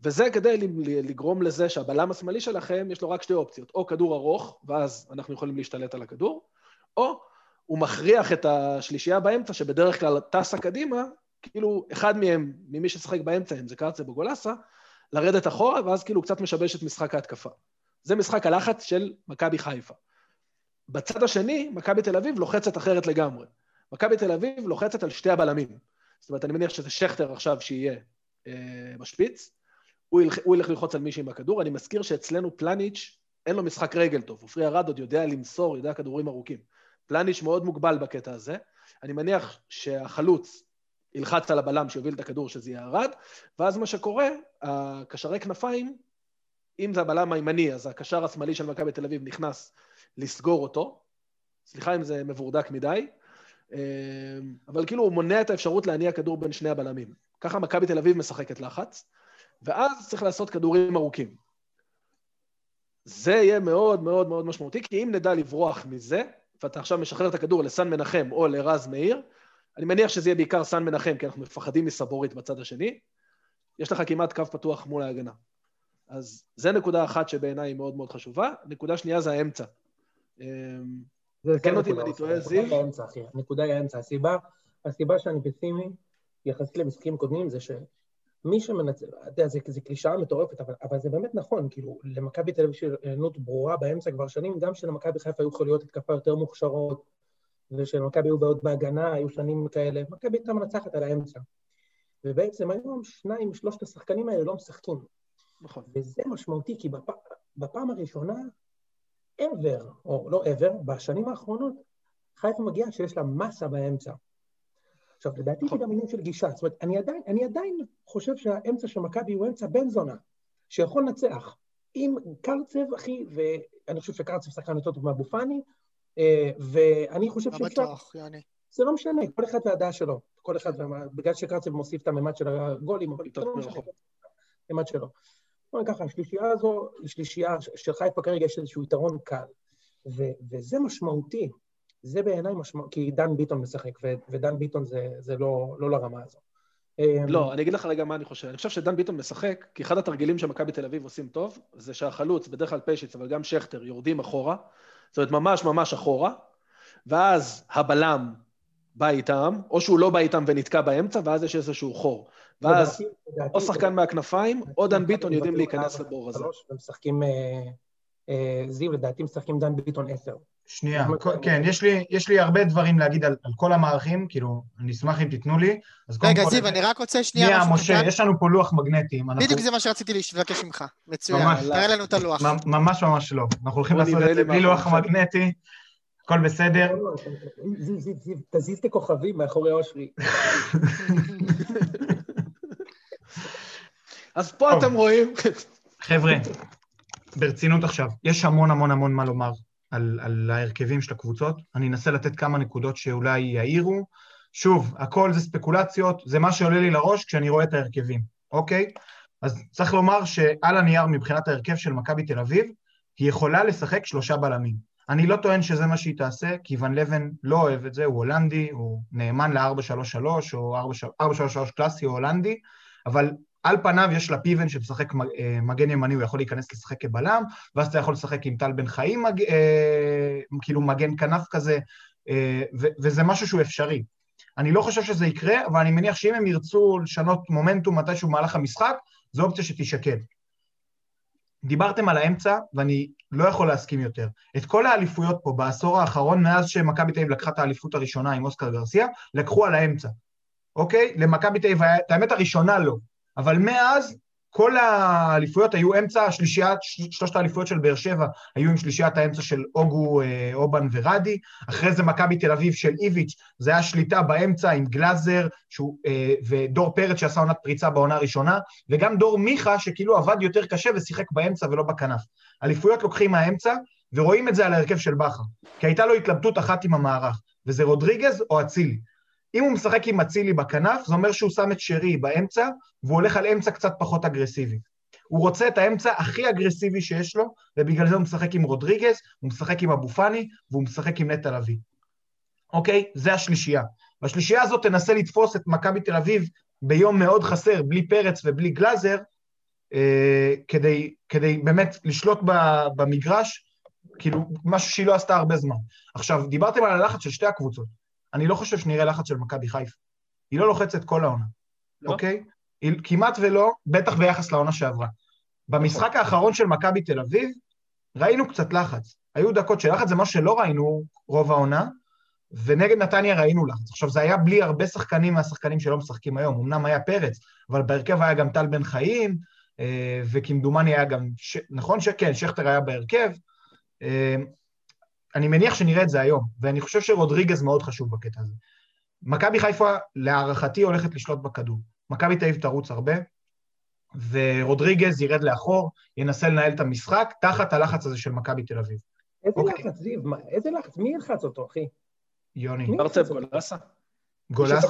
וזה כדי לגרום לזה שהבלם השמאלי שלכם, יש לו רק שתי אופציות, או כדור ארוך, ואז אנחנו יכולים להשתלט על הכדור, או הוא מכריח את השלישייה באמצע, שבדרך כלל טסה קדימה, כאילו אחד מהם, ממי ששחק באמצע, אם זה קרצה בגולסה, לרדת אחורה, ואז כאילו קצת משבש את משחק ההתקפה. זה משחק הלחץ של מכבי חיפה. בצד השני, מכבי תל אביב לוחצת אחרת לגמרי. מכבי תל אביב לוחצת על שתי הבלמים. זאת אומרת, אני מניח שזה שכטר עכשיו שיהיה אה, בשפיץ, הוא ילך, הוא ילך ללחוץ על מישהי עם הכדור. אני מזכיר שאצלנו פלניץ', אין לו משחק רגל טוב. עופרי ארד עוד יודע למסור, יודע כדורים ארוכים. פלניץ' מאוד מוגבל בקטע הזה. אני מניח שהחלוץ ילחץ על הבלם שיוביל את הכדור, שזה יהיה ארד, ואז מה שקורה, הקשרי כנפיים, אם זה הבלם הימני, אז הקשר השמאלי של מכבי תל אביב נכנס לסגור אותו. סליחה אם זה מבורדק מדי, אה, אבל כאילו הוא מונע את האפשרות להניע כדור בין שני הבלמים. ככה מכבי תל אביב משחקת לחץ, ואז צריך לעשות כדורים ארוכים. זה יהיה מאוד מאוד מאוד משמעותי, כי אם נדע לברוח מזה, ואתה עכשיו משחרר את הכדור לסן מנחם או לרז מאיר, אני מניח שזה יהיה בעיקר סן מנחם, כי אנחנו מפחדים מסבורית בצד השני, יש לך כמעט קו פתוח מול ההגנה. אז זה נקודה אחת שבעיניי היא מאוד מאוד חשובה. נקודה שנייה זה האמצע. תקן אותי אם אני טועה, זיו. הנקודה היא האמצע. הסיבה, הסיבה שאני פסימי, יחסית למשחקים קודמים, זה שמי שמנצל, אתה יודע, זו קלישאה מטורפת, אבל, אבל זה באמת נכון, כאילו, למכבי תל אביב יש עליונות ברורה באמצע כבר שנים, גם שלמכבי חיפה היו יכולות התקפה יותר מוכשרות, ושלמכבי היו בעיות בהגנה, היו שנים כאלה, מכבי הייתה מנצחת על האמצע. ובעצם היום שניים, שלושת השחקנים האלה לא משחקים. נכון. וזה משמעותי, כי בפ... בפעם הראשונה, ever, או לא ever, בשנים האחרונות, חיפה מגיעה שיש לה מסה באמצע. עכשיו, לדעתי זה נכון. גם עניין של גישה. זאת אומרת, אני עדיין, אני עדיין חושב שהאמצע של מכבי הוא אמצע בן זונה, שיכול לנצח. עם קרצב, אחי, ואני חושב שקרצב שחקן יותר טוב מאבו פאני, אה, ואני חושב לא שאפשר... בטוח. זה לא משנה, כל אחד והדעה שלו. כל אחד, בגלל שקרצב מוסיף את הממד של הגולים, אבל זה לא משנה. הממד שלו. בוא נגיד ככה, השלישייה הזו היא שלישייה של חיפה כרגע יש איזשהו יתרון קל, וזה משמעותי. זה בעיניי משמעותי, כי דן ביטון משחק, ו- ודן ביטון זה, זה לא, לא לרמה הזו. לא, אני אגיד לך רגע מה אני חושב. אני חושב שדן ביטון משחק, כי אחד התרגילים שמכבי תל אביב עושים טוב, זה שהחלוץ, בדרך כלל פשיץ, אבל גם שכטר, יורדים אחורה, זאת אומרת ממש ממש אחורה, ואז הבלם בא איתם, או שהוא לא בא איתם ונתקע באמצע, ואז יש איזשהו חור. ואז או שחקן מהכנפיים, או דן ביטון יודעים להיכנס לבור הזה. ומשחקים, אה, אה, זיו, לדעתי משחקים דן ביטון עשר. שנייה, כן, יש לי, יש לי הרבה דברים להגיד על, על כל המערכים, כאילו, אני אשמח אם תיתנו לי. רגע, זיו, אני רק רוצה שנייה. שנייה, משה, יש לנו פה לוח מגנטי. בדיוק זה מה שרציתי לבקש ממך. מצוין, תראה לנו את הלוח. ממש ממש לא. אנחנו הולכים לעשות את זה בלי לוח מגנטי. הכל בסדר. זיו, זיו, זיו, תזיז את הכוכבים מאחורי אושרי. אז פה אתם רואים... חבר'ה, ברצינות עכשיו, יש המון המון המון מה לומר על, על ההרכבים של הקבוצות. אני אנסה לתת כמה נקודות שאולי יעירו. שוב, הכל זה ספקולציות, זה מה שעולה לי לראש כשאני רואה את ההרכבים, אוקיי? אז צריך לומר שעל הנייר מבחינת ההרכב של מכבי תל אביב, היא יכולה לשחק שלושה בלמים. אני לא טוען שזה מה שהיא תעשה, כי ון לבן לא אוהב את זה, הוא הולנדי, הוא נאמן ל-433 או 433 קלאסי או הולנדי, אבל על פניו יש לה פיבן שמשחק אה, מגן ימני, הוא יכול להיכנס לשחק כבלם, ואז אתה יכול לשחק עם טל בן חיים, מג... אה, כאילו מגן כנף כזה, אה, ו- וזה משהו שהוא אפשרי. אני לא חושב שזה יקרה, אבל אני מניח שאם הם ירצו לשנות מומנטום מתישהו במהלך המשחק, זו אופציה שתישקל. דיברתם על האמצע, ואני לא יכול להסכים יותר. את כל האליפויות פה בעשור האחרון, מאז שמכבי תל אביב לקחה את האליפות הראשונה עם אוסקר גרסיה, לקחו על האמצע, אוקיי? למכבי תל אביב, את האמת הראשונה לא. אבל מאז כל האליפויות היו אמצע, השלישיית, שלושת האליפויות של באר שבע היו עם שלישיית האמצע של אוגו, אה, אובן ורדי, אחרי זה מכבי תל אביב של איביץ', זה היה שליטה באמצע עם גלאזר שהוא, אה, ודור פרץ שעשה עונת פריצה בעונה הראשונה, וגם דור מיכה שכאילו עבד יותר קשה ושיחק באמצע ולא בכנף. אליפויות לוקחים מהאמצע, ורואים את זה על ההרכב של בכר, כי הייתה לו התלבטות אחת עם המערך. וזה רודריגז או אצילי. אם הוא משחק עם אצילי בכנף, זה אומר שהוא שם את שרי באמצע, והוא הולך על אמצע קצת פחות אגרסיבי. הוא רוצה את האמצע הכי אגרסיבי שיש לו, ובגלל זה הוא משחק עם רודריגז, הוא משחק עם אבו פאני, והוא משחק עם נטע לביא. אוקיי? זה השלישייה. והשלישייה הזאת תנסה לתפוס את מכבי תל אביב ביום מאוד חסר, בלי פרץ ובלי גלאזר, אה, כדי, כדי באמת לשלוט במגרש, כאילו, משהו שהיא לא עשתה הרבה זמן. עכשיו, דיברתם על הלחץ של שתי הקבוצות. אני לא חושב שנראה לחץ של מכבי חיפה. היא לא לוחצת כל העונה, לא? אוקיי? היא, כמעט ולא, בטח ביחס לעונה שעברה. במשחק האחרון של מכבי תל אביב, ראינו קצת לחץ. היו דקות של לחץ, זה מה שלא ראינו רוב העונה, ונגד נתניה ראינו לחץ. עכשיו, זה היה בלי הרבה שחקנים מהשחקנים שלא משחקים היום. אמנם היה פרץ, אבל בהרכב היה גם טל בן חיים, אה, וכמדומני היה גם, ש... נכון שכן, שכטר היה בהרכב. אני מניח שנראה את זה היום, ואני חושב שרודריגז מאוד חשוב בקטע הזה. מכבי חיפה, להערכתי, הולכת לשלוט בכדור. מכבי תל אביב תרוץ הרבה, ורודריגז ירד לאחור, ינסה לנהל את המשחק, תחת הלחץ הזה של מכבי תל אביב. איזה אוקיי. לחץ, זיו? איזה לחץ? מי ילחץ אותו, אחי? יוני. דיברת גולסה? גולסה?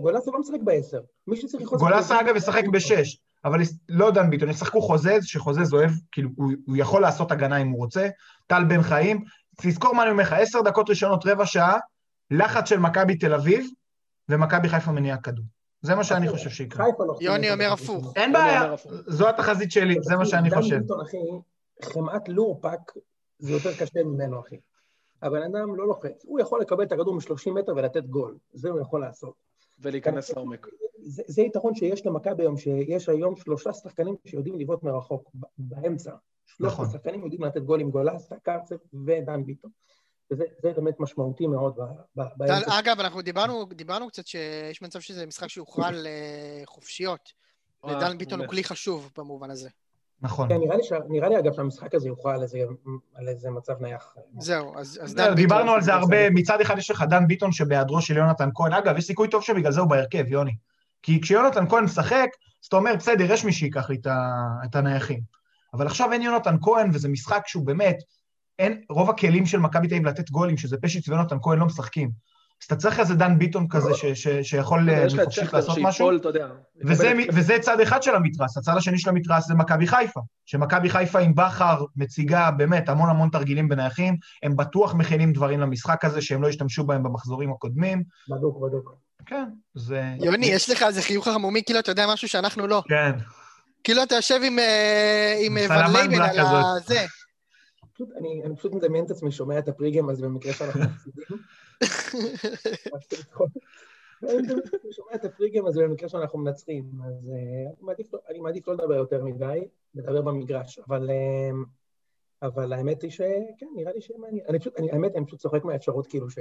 גולסה לא משחק בעשר. מי שצריך ללחוץ... גולסה, אגב, ישחק בשש. אבל לא דן ביטון, ישחקו חוזז, שחוזז אוהב, כאילו, הוא, הוא יכול לעשות הגנה אם הוא רוצה, טל בן חיים, תזכור מה אני אומר לך, עשר דקות ראשונות, רבע שעה, לחץ של מכבי תל אביב, ומכבי חיפה מניע כדור. זה מה שאני חושב שיקרה. לא יוני אומר הפוך. אין בעיה, זו התחזית שלי, זה מה שאני חושב. דן ביטון, אחי, חמאת לורפק זה יותר קשה ממנו, אחי. הבן אדם לא לוחץ, הוא יכול לקבל את הכדור מ-30 מטר ולתת גול, זה הוא יכול לעשות. ולהיכנס לעומק. זה, זה יתרון שיש למכבי היום, שיש היום שלושה שחקנים שיודעים לבעוט מרחוק, באמצע. שלושת נכון. השחקנים יודעים לתת גול עם גולסה, קרצב ודן ביטון. וזה באמת משמעותי מאוד באמצע. אגב, אנחנו דיברנו, דיברנו קצת שיש מצב שזה משחק שיוכרע לחופשיות, אה, ודן ביטון הוא כלי חשוב במובן הזה. נכון. כן, נראה לי, ש... נראה לי אגב שהמשחק הזה יוכרע על איזה, על איזה מצב נייח. זהו, אז, אז דן ביטון... דיברנו על זה הרבה, מצד אחד יש לך דן ביטון שבהיעדרו של יונתן כהן, אגב, יש סיכוי טוב שבגלל זה הוא בהרכב, יוני. כי כשיונתן כהן משחק, אז אתה אומר, בסדר, יש מי שיקח לי את הנייחים. אבל עכשיו אין יונתן כהן, וזה משחק שהוא באמת, אין, רוב הכלים של מכבי תל אביב לתת גולים, שזה פשיץ ויונתן כהן לא משחקים. אז אתה צריך איזה דן ביטון כזה ש, ש, שיכול לחופשית אה, לעשות משהו. וזה, וזה צד אחד של המתרס, הצד השני של המתרס זה מכבי חיפה. שמכבי חיפה עם בכר מציגה באמת המון המון תרגילים בנייחים, הם בטוח מכינים דברים למשחק הזה שהם לא השתמשו בהם במחזורים הקודמים. בדוק, בדוק. כן, זה... יוני, יש לך איזה חיוך ערמומי, כאילו אתה יודע משהו שאנחנו לא. כן. כאילו אתה יושב עם אה, ון ליוון על זה. אני פשוט מדמיין את עצמי, שומע את ה pregame הזה במקרה שאנחנו מפסידים. אני שומע את הפריגם הזה במקרה שאנחנו מנצחים, אז אה, אני מעדיף לא לדבר יותר מדי, לדבר במגרש, אבל... אה, אבל האמת היא שכן, נראה לי שמעניין. אני פשוט, אני, האמת, אני פשוט צוחק מהאפשרות כאילו ש...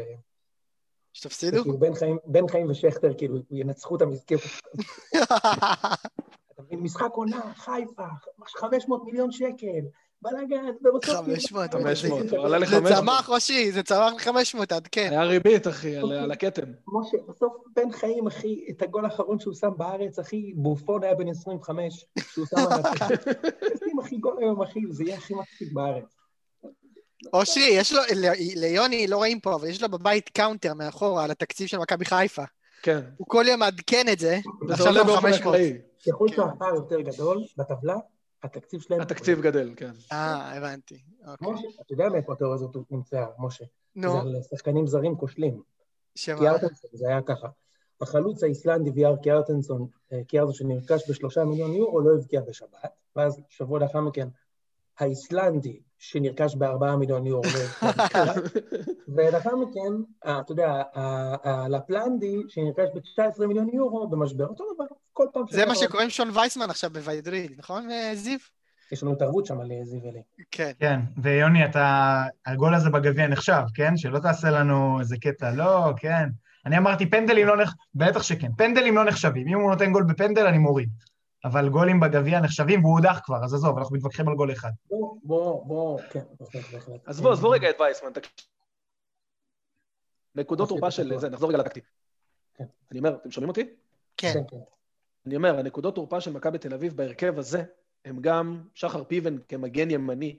שתפסידו? כאילו בן חיים, בן חיים ושכטר כאילו ינצחו את המשחק. משחק עונה, חיפה, 500 מיליון שקל, בלאגן, ובסוף... 500, 500, עולה ל-500. זה צמח, אושרי, זה צמח ל-500, עד כן. היה ריבית, אחי, על הכתם. משה, בסוף בן חיים, אחי, את הגול האחרון שהוא שם בארץ, אחי, בופון היה בן 25, שהוא שם על הכתם. שים, אחי, גול היום, אחי, זה יהיה הכי מצחיק בארץ. אושרי, יש לו, ליוני, לא רואים פה, אבל יש לו בבית counter מאחורה על התקציב של מכבי חיפה. כן. הוא כל יום מעדכן את זה, ועכשיו הוא 500. ככל שהפער יותר גדול בטבלה, התקציב שלהם... התקציב גדל, כן. אה, הבנתי. אוקיי. משה, אתה יודע מאיפה התיאוריה הזאת נמצאה, משה. נו. זה על שחקנים זרים כושלים. שמה? קיארטנסון, זה היה ככה. החלוץ האיסלנדי ויאר קיארטנסון, אה, קיארטנסון שנרכש בשלושה מיליון יורו, לא הבקיע בשבת, ואז שבוע לאחר מכן, האיסלנדי שנרכש בארבעה מיליון יורו, לא ולאחר מכן, אה, אתה יודע, הלפלנדי שנרכש ב-19 מיליון יורו במשבר, אותו דבר, כל פעם... זה מה שקורה עם שון וייסמן עכשיו בוויידריד, נכון, זיו? יש לנו התערבות שם על זיו אלי. כן. כן, ויוני, אתה... הגול הזה בגביע נחשב, כן? שלא תעשה לנו איזה קטע, לא, כן. אני אמרתי, פנדלים לא נחשבים, בטח שכן, פנדלים לא נחשבים. אם הוא נותן גול בפנדל, אני מוריד. אבל גולים בגביע נחשבים, והוא הודח כבר, אז עזוב, אנחנו מתווכחים על גול אחד. בוא, בוא, בוא, כן, בהחלט. אז בוא, עזבו רגע את וייסמן. נקודות תורפה של זה, נחזור רגע לטקטי. כן. אני אומר, אתם שומעים אותי? כן. כן, כן. אני אומר, הנקודות תורפה של מכבי תל אביב בהרכב הזה, הם גם שחר פיבן כמגן ימני,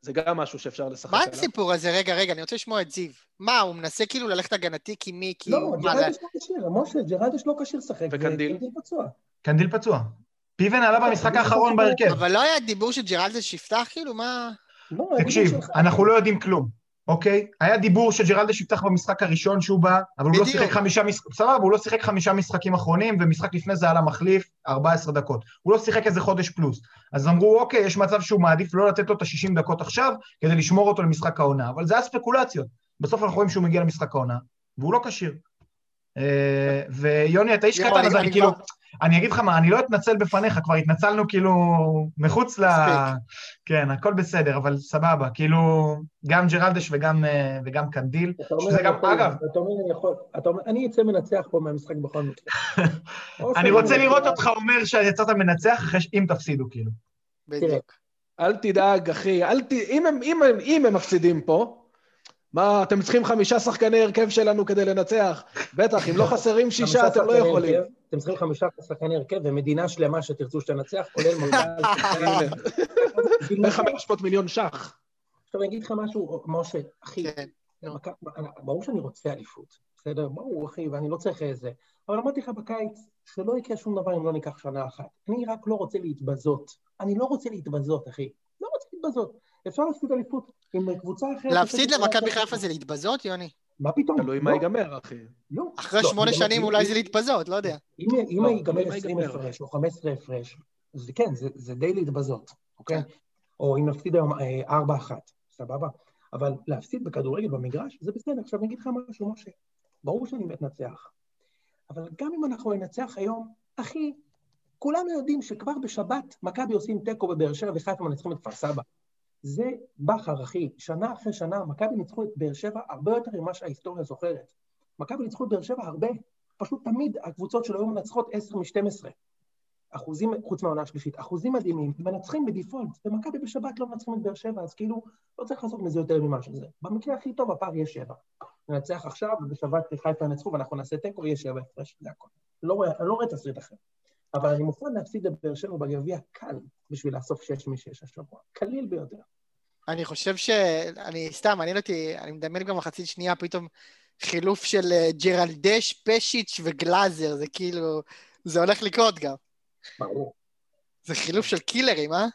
זה גם משהו שאפשר לשחק מה עליו. הסיפור הזה? רגע, רגע, אני רוצה לשמוע את זיו. מה, הוא מנסה כאילו ללכת הגנתי כי מי, כי... לא, מה, ג'רלדש לא כשיר, משה, ג'רלדש לא כשיר לשחק. וקנדיל? וקנדיל פצוע. קנדיל פצוע. פיבן עלה במשחק האחרון בהרכב. אבל לא היה דיבור שג'רלדש יפתח, כאילו, מה... לא, תקשיב, אנחנו לא יודעים כלום, אוקיי? היה דיבור שג'רלדש יפתח במשחק הראשון שהוא בא, אבל הוא לא. שיחק חמישה משחקים, סבבה, הוא לא שיחק חמישה משחקים אחרונים, ומשחק לפני זה על המחליף 14 דקות. הוא לא שיחק איזה חודש פלוס. אז אמרו, אוקיי, יש מצב שהוא מעדיף לא לתת לו את ה-60 דקות עכשיו, כדי לשמור אותו למשחק העונה, אבל זה היה ספקולציות. בסוף אנחנו רואים שהוא מגיע למשחק העונה, והוא לא כשיר. אה, ויוני, אתה איש קטן, אז אני כאילו... אני אגיד לך מה, אני לא אתנצל בפניך, כבר התנצלנו כאילו מחוץ ל... כן, הכל בסדר, אבל סבבה, כאילו, גם ג'רלדש וגם, אה, וגם קנדיל, שזה גם, יכול- אגב, אתה אומר, אני יכול, אתה אומר, אני אצא מנצח פה מהמשחק בכל מקרה. או אני רוצה לראות אותך אומר שיצאת מנצח אחרי ש... אם תפסידו, כאילו. בדיוק. אל תדאג, אחי, אל ת... אם הם, אם הם, אם הם מפסידים פה, מה, אתם צריכים חמישה שחקני הרכב שלנו כדי לנצח? בטח, אם לא חסרים שישה, אתם לא יכולים. אתם צריכים חמישה שחקני הרכב ומדינה שלמה שתרצו שתנצח, כולל מנכ"ל. הנה, בשביל מה? ב-500 מיליון ש"ח. עכשיו אני אגיד לך משהו, משה, אחי, כן. ברור שאני רוצה אליפות, בסדר? ברור, אחי, ואני לא צריך איזה. אבל אמרתי לך בקיץ, שלא יקרה שום דבר אם לא ניקח שנה אחת. אני רק לא רוצה להתבזות. אני לא רוצה להתבזות, אחי. לא רוצה להתבזות. אפשר להפסיד אליפות עם קבוצה אחרת. להפסיד למכבי "אה, חיפה זה להתבזות, יוני? מה פתאום? תלוי לא, מה ייגמר, אחי. לא. אחרי לא, שמונה שנים אולי זה להתבזות, לא יודע. אם אם לא, ייגמר תלוי מה 20 ייגמר. הפרש או 15 הפרש, אז כן, זה- זה די להתבזות, אוקיי? כן. או אם נפסיד היום אה, 4-1, סבבה? אבל להפסיד בכדורגל במגרש, זה בסדר. עכשיו אני אגיד לך משהו, משה. ברור שאני מתנצח. אבל גם אם אנחנו ננצח היום, אחי, כולנו יודעים שכבר בשבת מכבי עושים תיקו בבאר שבע וחיפה מנצחים את כפר סבא. זה בכר, אחי. שנה אחרי שנה, מכבי ניצחו את באר שבע הרבה יותר ממה שההיסטוריה זוכרת. מכבי ניצחו את באר שבע הרבה. פשוט תמיד הקבוצות של היום מנצחות 10 מ-12. אחוזים, חוץ מהעונה השלישית, אחוזים מדהימים, מנצחים בדיפולט, ומכבי בשבת לא מנצחים את באר שבע, אז כאילו, לא צריך לעשות מזה יותר ממה שזה. במקרה הכי טוב, הפער יהיה שבע. ננצח עכשיו, ובשבת חיפה ינצחו, ואנחנו נעשה תיקו, יהיה שבע הפרש, זה הכול. לא אני לא רואה תסריט אחר. אבל אני מוכן להפסיד לבאר שבע בגביע קל, בשביל לאסוף שש משש השבוע. קליל ביותר. אני חושב ש... אני סתם, מעניין אותי, אני מדמיין גם מחצית שנייה, פתאום חילוף של אה, ג'רלדש, פשיץ' וגלאזר, זה כאילו... זה הולך לקרות גם. ברור, זה חילוף של קילרים, אה?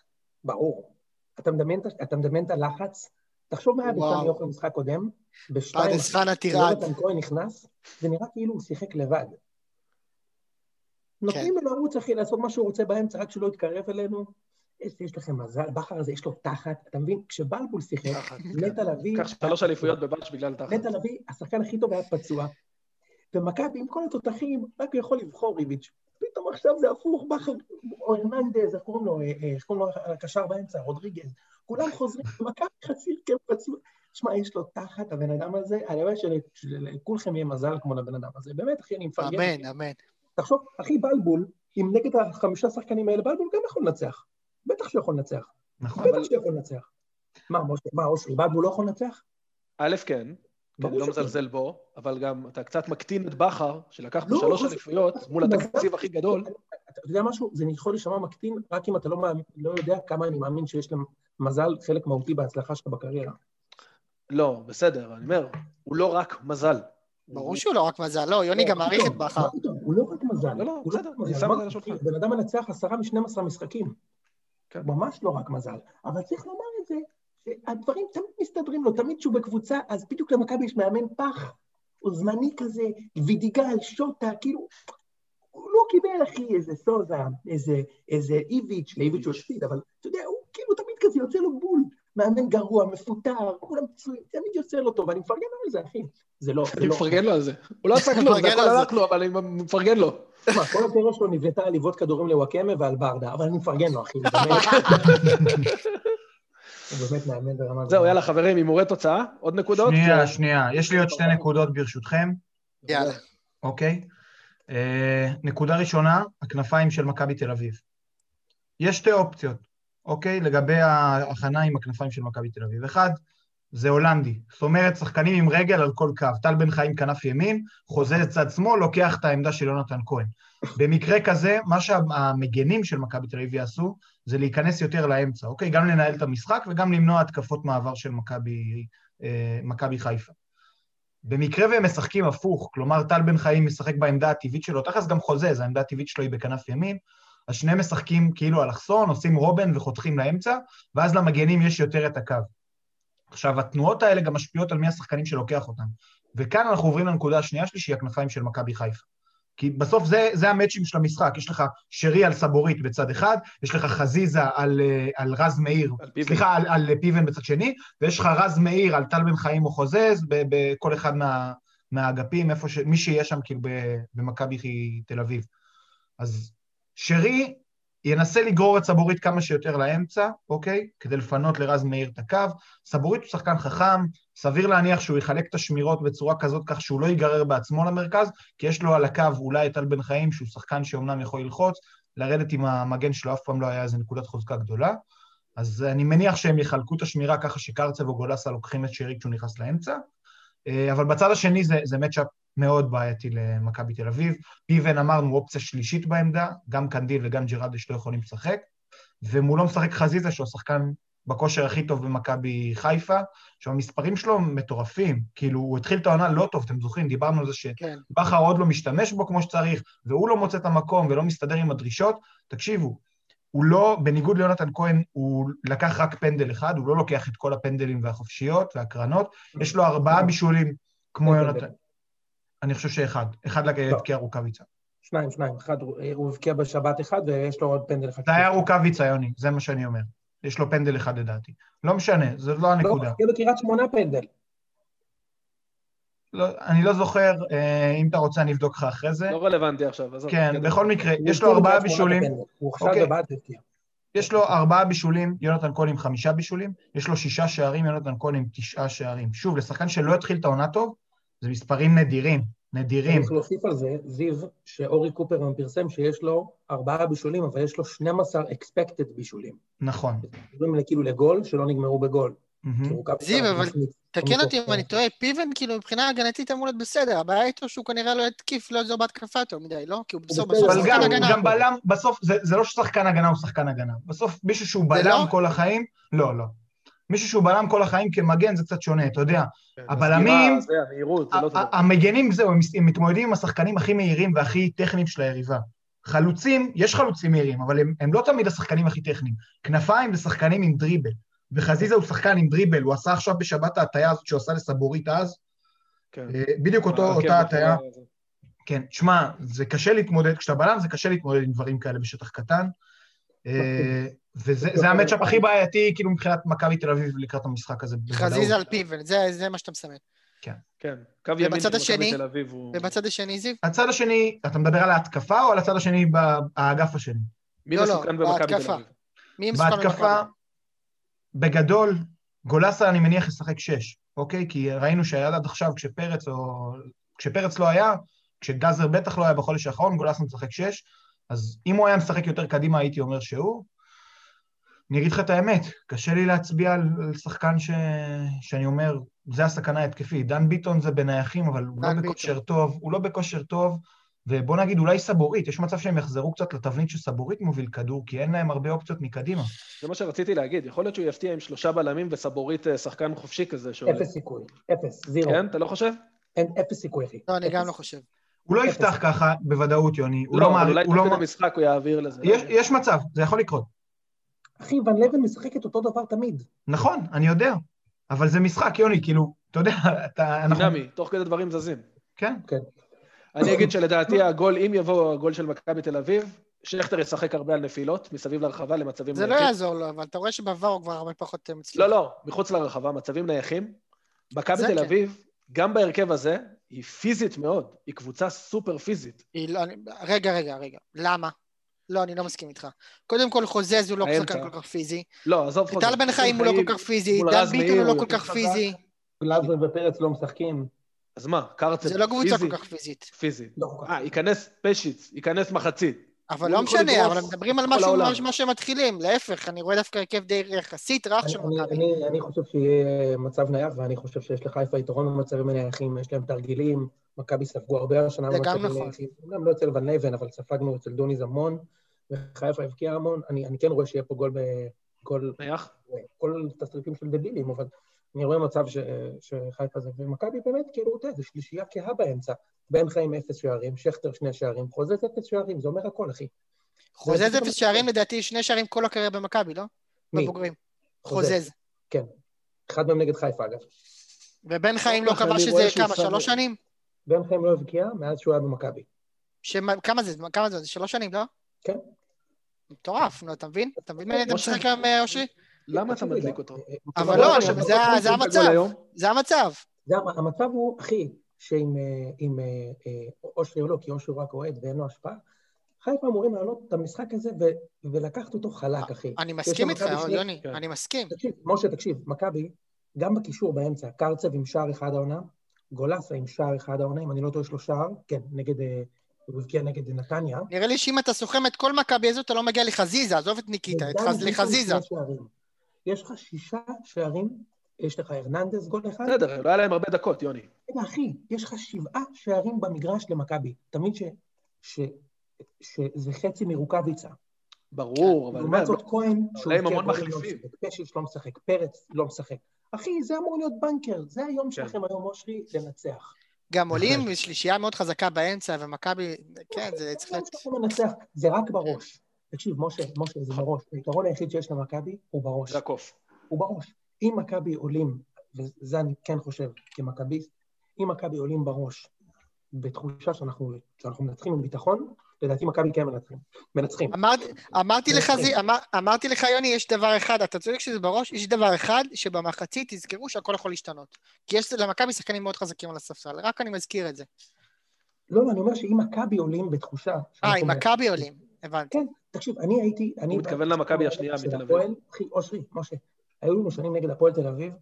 ברור. אתה מדמיין, את- אתה מדמיין את הלחץ? תחשוב מה היה. בסמי יוחנן במשחק קודם, בשתיים, פרדס חנה תירד. יונתן כהן נכנס, זה נראה כאילו הוא שיחק לבד. נותנים לו לרוץ, אחי, לעשות מה שהוא רוצה באמצע, רק שלא יתקרב אלינו. יש לכם מזל, בכר הזה יש לו תחת, אתה מבין? כשבלבול שיחק, נטע לביא... קח שלוש אליפויות בבאץ' בגלל תחת. נטע לביא, השחקן הכי טוב היה פצוע. ומכבי, עם כל התותחים, רק יכול לבחור איביץ'. פתאום עכשיו זה הפוך, בכר, או הרננדז, איך קוראים לו, אה, אה, איך קוראים לו הקשר באמצע, רודריגז. כולם חוזרים, מכבי חצי הרכב פצוע. שמע, יש לו תחת, הבן אדם הזה, הלוואי של- שלכולכם יהיה מזל כמו לבן אדם הזה. באמת, אחי, אני מפרגן. אמן, אמן. תחשוב, אחי, בלבול, אם נגד החמישה שחקנים האלה, בלבול גם יכול לנצח. בטח שהוא יכול לנצח. נכון. בטח שהוא יכול לנצח. מה, משה, מה, אושרי, בלבול לא יכול לנצח? א', כן, אני לא שכן. מזלזל בו, אבל גם אתה קצת מקטין את בכר, שלקח פה לא, שלוש אליפויות מול מזל. התקציב הכי גדול. אתה יודע משהו? זה יכול להישמע מקטין, רק אם אתה לא, מאמין, לא יודע כמה אני מאמין שיש להם מזל, חלק מהותי בהצלחה שלך בקריירה. לא, בסדר, אני אומר, הוא לא רק מזל. ברור שהוא לא רק מזל, לא, יוני גם מעריך את בכר. הוא לא רק מזל. לא, לא, בסדר, רק אני מזל. שם את זה על השולחן. בן אדם מנצח עשרה מ-12 משחקים. כן. ממש לא רק מזל. אבל צריך לומר את זה, שהדברים תמיד מסתדרים לו, תמיד כשהוא בקבוצה, אז בדיוק למכבי יש מאמן פח, הוא זמני כזה, וידיגל, שוטה, כאילו, הוא לא קיבל, אחי, איזה סוזה, איזה, איזה איביץ', לאיביץ' הוא הפסיד, אבל אתה יודע, הוא כאילו תמיד כזה יוצא לו בול. מאמן גרוע, מפוטר, כולם פצועים, תמיד יוצא לו טוב, ואני מפרגן לו על זה, אחי. זה לא, זה אני לא... מפרגן לו על זה. הוא לא עשה כלום, זה הכל. הלך לו, אבל אני מפרגן לו. תשמע, כל הקריירה שלו נבנתה על לבעוט כדורים לוואקמה ועל ברדה, אבל אני מפרגן לו, אחי, הוא באמת... מאמן ברמה... זהו, יאללה, חברים, הימורי תוצאה, עוד נקודות? שנייה, שנייה. יש לי עוד שתי נקודות ברשותכם, יאללה. אוקיי? אה, נקודה ראשונה, הכנפיים של מכבי תל אביב. יש שתי אופציות, אוקיי? לגבי ההכנה עם הכנפיים של מכבי תל אביב. אחד, זה הולנדי. זאת אומרת, שחקנים עם רגל על כל קו. טל בן חיים כנף ימין, חוזה לצד שמאל, לוקח את העמדה של יונתן כהן. במקרה כזה, מה שהמגנים של מכבי תל אביב יעשו, זה להיכנס יותר לאמצע, אוקיי? גם לנהל את המשחק וגם למנוע התקפות מעבר של מכבי אה, חיפה. במקרה והם משחקים הפוך, כלומר טל בן חיים משחק בעמדה הטבעית שלו, תכלס גם חוזז, העמדה הטבעית שלו היא בכנף ימין, אז שניהם משחקים כאילו אלכסון, עושים רובן וחותכים לאמצע, ואז למגנים יש יותר את הקו. עכשיו, התנועות האלה גם משפיעות על מי השחקנים שלוקח אותם. וכאן אנחנו עוברים לנקודה השנייה שלי, שהיא הכנפיים של מכבי חיפה. כי בסוף זה, זה המצ'ים של המשחק, יש לך שרי על סבורית בצד אחד, יש לך חזיזה על, אה, על רז מאיר, על. סליחה, על, על פיבן בצד שני, ויש לך רז מאיר על טל בן חיים או חוזז בכל אחד מה, מהאגפים, איפה ש... מי שיהיה שם כאילו במכבי תל אביב. אז שרי ינסה לגרור את סבורית כמה שיותר לאמצע, אוקיי? כדי לפנות לרז מאיר את הקו. סבורית הוא שחקן חכם, סביר להניח שהוא יחלק את השמירות בצורה כזאת כך שהוא לא ייגרר בעצמו למרכז, כי יש לו על הקו אולי את טל בן חיים, שהוא שחקן שאומנם יכול ללחוץ, לרדת עם המגן שלו אף פעם לא היה איזה נקודת חוזקה גדולה. אז אני מניח שהם יחלקו את השמירה ככה שקרצב או גולסה לוקחים את שרי כשהוא נכנס לאמצע. אה, אבל בצד השני זה, זה מצ'אפ מאוד בעייתי למכבי תל אביב. פיבן אמרנו אופציה שלישית בעמדה, גם קנדיל וגם ג'רלדש לא יכולים לשחק, ומולו משחק חזיזה שהוא השחקן בכושר הכי טוב במכבי חיפה, שהמספרים שלו מטורפים, כאילו הוא התחיל את העונה לא טוב, אתם זוכרים, דיברנו על זה כן. שבכר עוד לא משתמש בו כמו שצריך, והוא לא מוצא את המקום ולא מסתדר עם הדרישות, תקשיבו, הוא לא, בניגוד ליונתן כהן, הוא לקח רק פנדל אחד, הוא לא לוקח את כל הפנדלים והחופשיות והקרנות, יש לו ארבעה בישולים כמו יונתן. אני חושב שאחד, אחד לא. לבקיע רוקאביצה. שניים, שניים. אחד, הוא- הוא הבקיע בשבת אחד, ויש לו עוד פנדל אחד. זה היה רוקאביצה, יוני, זה מה שאני אומר. יש לו פנדל אחד לדעתי. לא משנה, זו לא לא, הנקודה. הבקיע בקריית שמונה פנדל. לא, אני לא זוכר, אה, אם אתה רוצה אני אבדוק לך אחרי זה. לא רלוונטי עכשיו, עזוב. כן, קדימה. בכל מקרה, הוא יש לו הבקיע ארבעה בישולים. הוא עכשיו אוקיי. בבעד הבקיע. יש לו ארבעה בישולים, יונתן כהן עם חמישה בישולים, יש לו שישה שערים, יונתן כהן עם תשעה שערים. שוב, לשחקן שלא התחיל את העונה טוב, זה מספרים נדירים, נדירים. צריך להוסיף על זה, זיו, שאורי קופרמן פרסם שיש לו ארבעה בישולים, אבל יש לו 12 expected בישולים. נכון. לזה כאילו לגול, שלא נגמרו בגול. רוקאביצה זיו, אבל. תקן אותי אם אני טועה, פיבן כאילו מבחינה הגנתית אמור להיות בסדר, הבעיה איתו שהוא כנראה לא יתקיף, לא יזור בהתקפה יותר מדי, לא? כי הוא בסוף בסוף אבל שחקן גם, הגנה. גם בלם, בסוף, זה, זה לא ששחקן הגנה הוא שחקן הגנה. בסוף מישהו שהוא בלם לא? כל החיים, לא, לא. מישהו שהוא בלם כל החיים כמגן זה קצת שונה, אתה יודע. כן, הבלמים- זה לא. המגנים זהו, הם מתמודדים עם השחקנים הכי מהירים והכי טכניים של היריבה. חלוצים, יש חלוצים מהירים, אבל הם, הם לא תמיד השחקנים הכי טכניים. כנפיים זה שחקנים עם דריבל. וחזיזה הוא שחקן עם דריבל, הוא עשה עכשיו בשבת ההטייה הזאת שהוא עשה לסבורית אז, כן. אה, בדיוק אותו, אותה הטייה. כן, שמע, זה קשה להתמודד, כשאתה בלם זה קשה להתמודד עם דברים כאלה בשטח קטן. אה, וזה זה המצ'אפ הכי בעייתי, כאילו מבחינת מכבי תל אביב לקראת המשחק הזה. חזיזה על פיבן, זה זה מה שאתה מסמן. כן, קו ימין ובצד של השני? מכבי תל אביב הוא... ובצד השני, זיו? הצד השני, אתה מדבר על ההתקפה או על הצד השני באגף השני? מי לא, לא, מסוכן במכבי תל. אביב? בהתקפה, בגדול, גולסה אני מניח ישחק שש, אוקיי? כי ראינו שהיה עד עכשיו כשפרץ או... כשפרץ לא היה, כשגזר בטח לא היה בחודש האחרון, גולסה משחק שש, אז אם הוא היה משחק יותר קדימה הייתי אומר שהוא. אני אגיד לך את האמת, קשה לי להצביע על, שחקן ש... שאני אומר, זה הסכנה ההתקפית. דן ביטון זה בנייחים, אבל הוא לא בכושר טוב, הוא לא בכושר טוב, ובוא נגיד אולי סבורית, יש מצב שהם יחזרו קצת לתבנית שסבורית מוביל כדור, כי אין להם הרבה אופציות מקדימה. זה מה שרציתי להגיד, יכול להיות שהוא יפתיע עם שלושה בלמים וסבורית אה, שחקן חופשי כזה שעולה. אפס סיכוי. אפס, זירו. כן, אתה לא חושב? אין אפס סיכוי, אחי. לא, אני גם אפס. לא חושב. הוא לא. יפתח ככה בוודאות, יוני. הוא לא, לא אבל מעריך, אולי הוא לא... תוך מע- כדי משחק הוא יעביר לזה. יש, יש מצב, זה יכול לקרות. אחי, ון לבן משחק את אותו דבר תמיד. נכון, אני יודע. אבל זה משחק, יוני, כאילו, אתה יודע, אתה... אנחנו... דינמי, תוך כדי דברים זזים. כן. אני אגיד שלדעתי הגול, אם יבוא הגול של מכבי תל אביב, שכטר ישחק הרבה על נפילות, מסביב לרחבה למצבים זה לא נייחים. יעזור לו, אבל אתה רואה שבעבר הוא כבר הרבה פחות אה, מצליח. לא, לא, מחוץ לרחבה, מצבים נייחים. מכבי תל כן. אביב, גם בהרכב הזה, היא פיזית מאוד, היא קבוצה סופר פיזית. היא לא- אני- רגע, רגע, רגע. למה? לא, אני לא מסכים איתך. קודם כל, חוזז הוא לא. שחקן כל כך פיזי. לא, עזוב חוזר. טל בן חיים הוא לא כל כך פיזי, דן ביטון הוא לא כל כך. פיזי. גלאזר ופרץ לא משחקים. אז מה, קרצב זה לא קבוצה פיזי? כל כך פיזית. פיזי. לא. אה, ייכנס פשיץ, ייכנס מחצית. אבל לא יכול משנה, אבל מדברים על כל משהו. ממש מה שהם מתחילים. להפך, אני רואה דווקא הרכב די יחסית רך של אני- מכבי. אני- חושב שיהיה מצב נייח, ואני חושב שיש לחיפה יתרון במצבים הנייחים, יש להם תרגילים, מכבי ספגו הרבה השנה זה גם במצבים נכון. נייחים. אומנם לא אצל ון לבן, אבל ספגנו אצל דוניז המון, וחיפה הבקיעה המון, אני, אני כן רואה שיהיה פה גול ב... גול... נייח? כל תסריטים של דבילים, אבל אני רואה מצב שחיפה זה, ומכבי באמת, כאילו, אתה יודע, זה שלישייה כהה באמצע. בן חיים אפס שערים, שכטר שני שערים, חוזז אפס שערים, זה אומר הכל, אחי. חוזז אפס שערים, לדעתי, שני שערים כל הקריירה במכבי, לא? מי? בבוגרים. חוזז. כן. אחד מהם נגד חיפה, אגב. ובן חיים לא כבש אני שזה כמה, שלוש שנים? בן חיים לא הבקיע מאז שהוא היה במכבי. כמה זה? כמה זה? זה שלוש שנים, לא? כן. מטורף, נו, אתה מבין? אתה מבין מה משה. משחק היום, אה, אושרי? למה אתה מדליק אותו? אה, אבל מכבי- לא, עכשיו, זה המצב. זה המצב. המצב הוא, אחי, שעם אה, אה, אה, אושרי או לא, כי אושרי הוא רק אוהד ואין לו השפעה, חיפה אמורים לעלות את המשחק הזה ו- ולקחת אותו חלק, אחי. אני מסכים איתך, יוני, כן. אני מסכים. תקשיב, משה, תקשיב, מכבי, גם בקישור באמצע, קרצב עם שער אחד העונה, גולסה עם שער אחד העונה, אם אני לא טועה, יש לו שער, כן, נגד, אה, הוא הבקיע נגד נתניה. נראה לי שאם אתה סוכם את כל מכבי הזאת, אתה לא מגיע לחזיזה, עזוב את ניקיטה, לחזיזה. יש לך שישה שערים, יש לך הרננדז גול אחד, בסדר, לא היה להם הרבה דקות, יוני. רגע, אחי, יש לך שבעה שערים במגרש למכבי. אתה מבין ש- ש- שזה חצי מרוקאביצה. ברור, אבל... לעומת זאת כהן, עולה עם המון לא מחליפים. משחק, פשיץ' לא משחק, פרץ לא משחק. אחי, זה אמור להיות בנקר, זה היום כן. שלכם היום, אושרי, לנצח. גם עולים שלישייה מאוד חזקה באמצע, ומכבי, כן, זה צריך להיות... זה רק בראש. תקשיב, משה, משה, זה בראש. היתרון היחיד שיש למכבי הוא בראש. זה הקוף. הוא בראש. אם מכבי עולים, וזה אני כן חושב כמכביסט, אם מכבי עולים בראש, בתחושה שאנחנו, שאנחנו מנצחים עם ביטחון, לדעתי מכבי כן מנצחים. מנצחים. אמרתי- אמרתי לך. זי- אמר- אמרתי לך, יוני, יש דבר אחד, אתה צודק שזה בראש, יש דבר אחד שבמחצית תזכרו שהכל יכול להשתנות. כי יש למכבי שחקנים מאוד חזקים על הספסל, רק אני מזכיר את זה. לא, אני אומר שאם מכבי עולים בתחושה... אה, מנצחים- מכבי עולים, הבנתי. כן, תקשיב, אני הייתי... אני מתכוון למכבי השנייה של מתל אביב. הפועל, אחי, אושרי, משה, היו לנו שנים נגד הפועל תל אביב,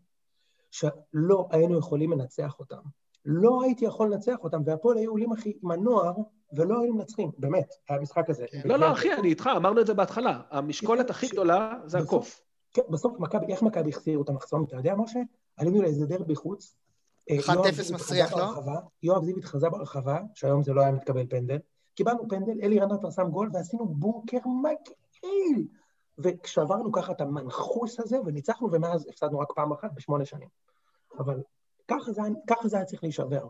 שלא היינו יכולים לנצח אותם. לא הייתי יכול לנצח אותם, והפועל היו עולים, אחי, עם הנוער, ולא היינו מנצחים, באמת, המשחק הזה. לא, לא, אחי, אני איתך, אמרנו את זה בהתחלה. המשקולת הכי גדולה זה הקוף. כן, בסוף מכבי, איך מכבי החסירו את המחסום? אתה יודע, משה? עלינו לאיזה דרבי חוץ. אה, 1-0 יואב זיו מסריח, לא? ברחבה, יואב זיו התחזה ברחבה, שהיום זה לא היה מתקבל פנדל. קיבלנו פנדל, אלי רנטר שם גול, ועשינו בונקר מגעיל. וכשעברנו ככה את המנחוס הזה, וניצחנו, ומאז הפסדנו רק פעם אחת בשמונה שנים. אבל ככה זה, ככה זה היה צריך להישבר.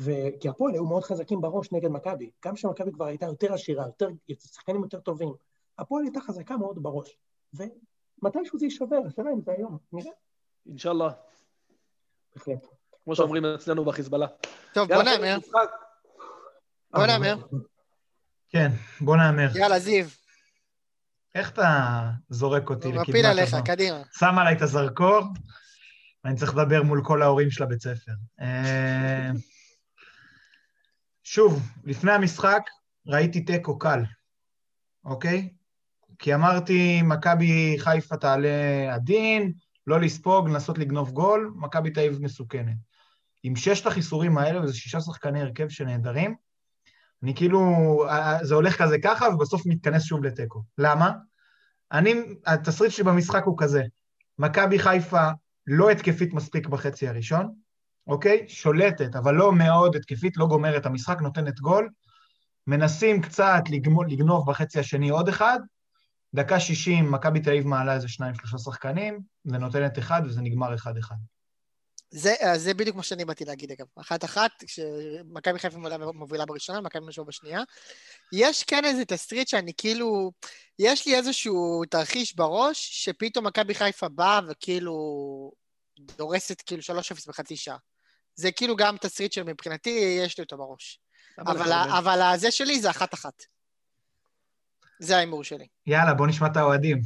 ו- כי הפועל היו מאוד חזקים בראש נגד מכבי. גם כשמכבי כבר הייתה יותר עשירה, יותר, שחקנים יותר טובים. הפועל הייתה חזקה מאוד בראש. ומתישהו זה יישבר, השאלה אם זה היום. נראה. אינשאללה. בהחלט. כמו שאומרים אצלנו בחיזבאללה. טוב, בוא נאמר. בוא נאמר. כן, בוא נאמר. יאללה, זיו, איך אתה זורק אותי לקדמת מפיל עליך? קדימה. שם עליי את הזרקור, ואני צריך לדבר מול כל ההורים של הבית ספר. אה, שוב, לפני המשחק ראיתי תיקו קל, אוקיי? כי אמרתי, מכבי חיפה תעלה עדין, לא לספוג, לנסות לגנוב גול, מכבי תל אביב מסוכנת. עם ששת החיסורים האלה, וזה שישה שחקני הרכב שנהדרים, אני כאילו, אה, זה הולך כזה ככה, ובסוף מתכנס שוב לתיקו. למה? אני, התסריט שלי במשחק הוא כזה, מכבי חיפה לא התקפית מספיק בחצי הראשון, אוקיי? שולטת, אבל לא מאוד התקפית, לא גומרת המשחק, נותנת גול. מנסים קצת לגמול, לגנוב בחצי השני עוד אחד. דקה 60, מכבי תל אביב מעלה איזה שניים, שלושה שחקנים, ונותנת אחד, וזה נגמר אחד-אחד. זה, אה, זה בדיוק מה שאני באתי להגיד, אגב. אחת-אחת, כשמכבי חיפה מובילה- בראשונה, מכבי משהו בשנייה. יש כן איזה תסריט שאני כאילו... יש לי איזשהו תרחיש בראש, שפתאום מכבי חיפה באה וכאילו דורסת כאילו 3-0 בחצי שעה. זה כאילו גם תסריט שמבחינתי יש לי אותו בראש. אבל? אבל הזה שלי זה אחת-אחת. זה ההימור שלי. יאללה, בוא נשמע את האוהדים.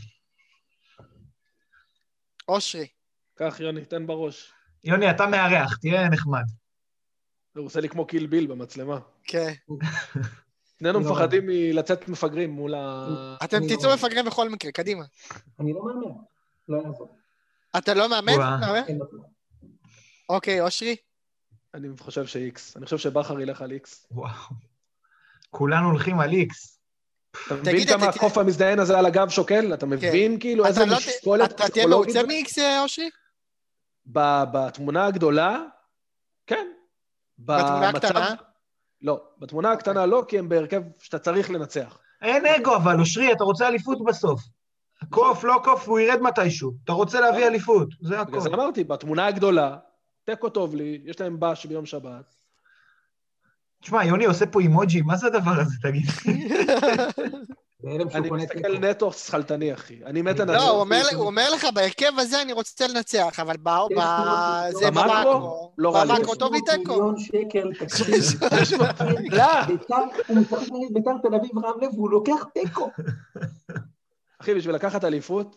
אושרי, קח, יוני, תן בראש. יוני, אתה מארח, תהיה נחמד. הוא עושה לי כמו קיל ביל במצלמה. כן. שנינו לא. מפחדים מלצאת מפגרים מול ה... אתם אני תצאו לא- מפגרים בכל מקרה, קדימה. אני לא מהמר. לא יעזור. אתה לא מאמן? מאמן? אוקיי, אושרי? אני חושב שאיקס. אני חושב שבכר ילך על איקס. וואו. כולנו הולכים על איקס. אתה מבין כמה הקוף המזדיין הזה על הגב שוקל? אתה מבין כאילו איזה לא משקולת אתה תהיה פסיכולוגית? מרוצה מ-X, אה, אושרי? בתמונה הגדולה, כן. בתמונה במצב- הקטנה? לא, בתמונה הקטנה לא, כי הם בהרכב שאתה צריך לנצח. אין אגו, אבל אושרי, אתה רוצה אליפות בסוף. קוף, לא קוף, הוא ירד מתישהו. אתה רוצה להביא אליפות, זה זה הכל. אמרתי, בתמונה הגדולה, תיקו טוב לי, יש להם בש ביום שבת. תשמע, יוני עושה פה אימוג'י, מה זה הדבר הזה, תגיד? בהלם שהוא אני מסתכל. נטו שכלתני, אחי. אני מת לנצח. לא, הוא אומר, לך, בהרכב הזה אני רוצה לנצח, אבל ב... ב... זה במקרו? במקרו. לא רע לי. במקרו טוב לי 600 תיקו. מיליון שקל. לא! בית"ר, הוא משחק נגד בית"ר תל אביב רב לב, והוא לוקח תיקו. אחי, בשביל לקחת אליפות,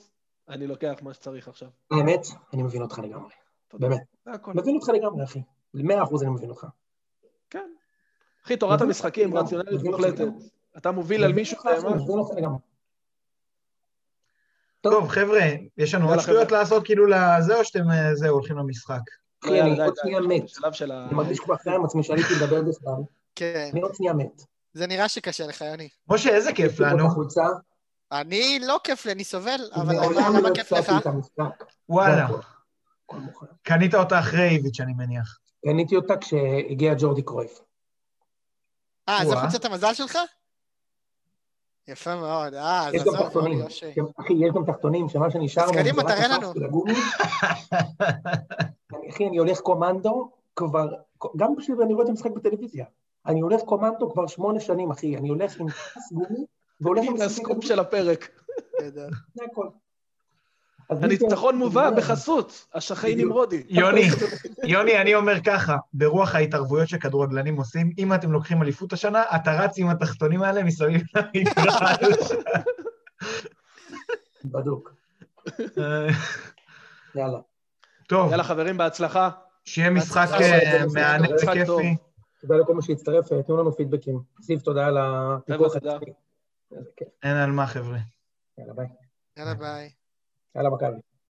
אני לוקח מה שצריך עכשיו. האמת, אני מבין אותך לגמרי. באמת. מבין אותך לגמרי, אחי. במאה אחוז אני מבין אותך. כן. אחי, תורת המשחקים, רציונליות מוחלטת. אתה מוביל על מישהו, לגמרי. טוב, חבר'ה, יש לנו עוד שטויות. לעשות, כאילו לזה, או שאתם, אה, זהו, הולכים למשחק? לא, אחי, אני עוד שנייה אנחנו מת. אני מרגיש כבר אחרי עם עצמי שעליתי לדבר בכלל. כן, אני עוד שנייה מת. זה נראה שקשה לך, יוני. משה, איזה כיף לנו. אני לא כיף לי, אני סובל, אבל למה לא כיף לך? וואלה. קנית אותה אחרי איביץ', אני מניח. קניתי אותה כשהגיע ג'ורדי קרויף. אה, זו. חולצת המזל שלך? יפה מאוד, אה, אז עזוב, תחתונים. אחי, יש גם תחתונים, שמה שנשאר... אז קדימה, תראה לנו. אחי, אני הולך קומנדו כבר, גם בשביל אני רואה את המשחק בטלוויזיה. אני הולך קומנדו כבר שמונה שנים, אחי. אני הולך עם גומי, והולך עם הנה הסקופ. של הפרק. זה הכל. הניצחון מובא בחסות, השחי בדיוק. נמרודי. יוני, יוני, אני אומר ככה, ברוח ההתערבויות שכדורגלנים עושים, אם אתם לוקחים אליפות השנה, אתה רץ עם התחתונים האלה מסביב למגרש. בדוק. אה, יאללה. טוב, יאללה, חברים, בהצלחה. שיהיה משחק אה, מהנה. וכיפי. תודה לכל מי שהצטרף, תנו לנו פידבקים. זיו, תודה על הפיקוח. אין על מה, חבר'ה. יאללה, ביי. יאללה ביי. יאללה, מכבי.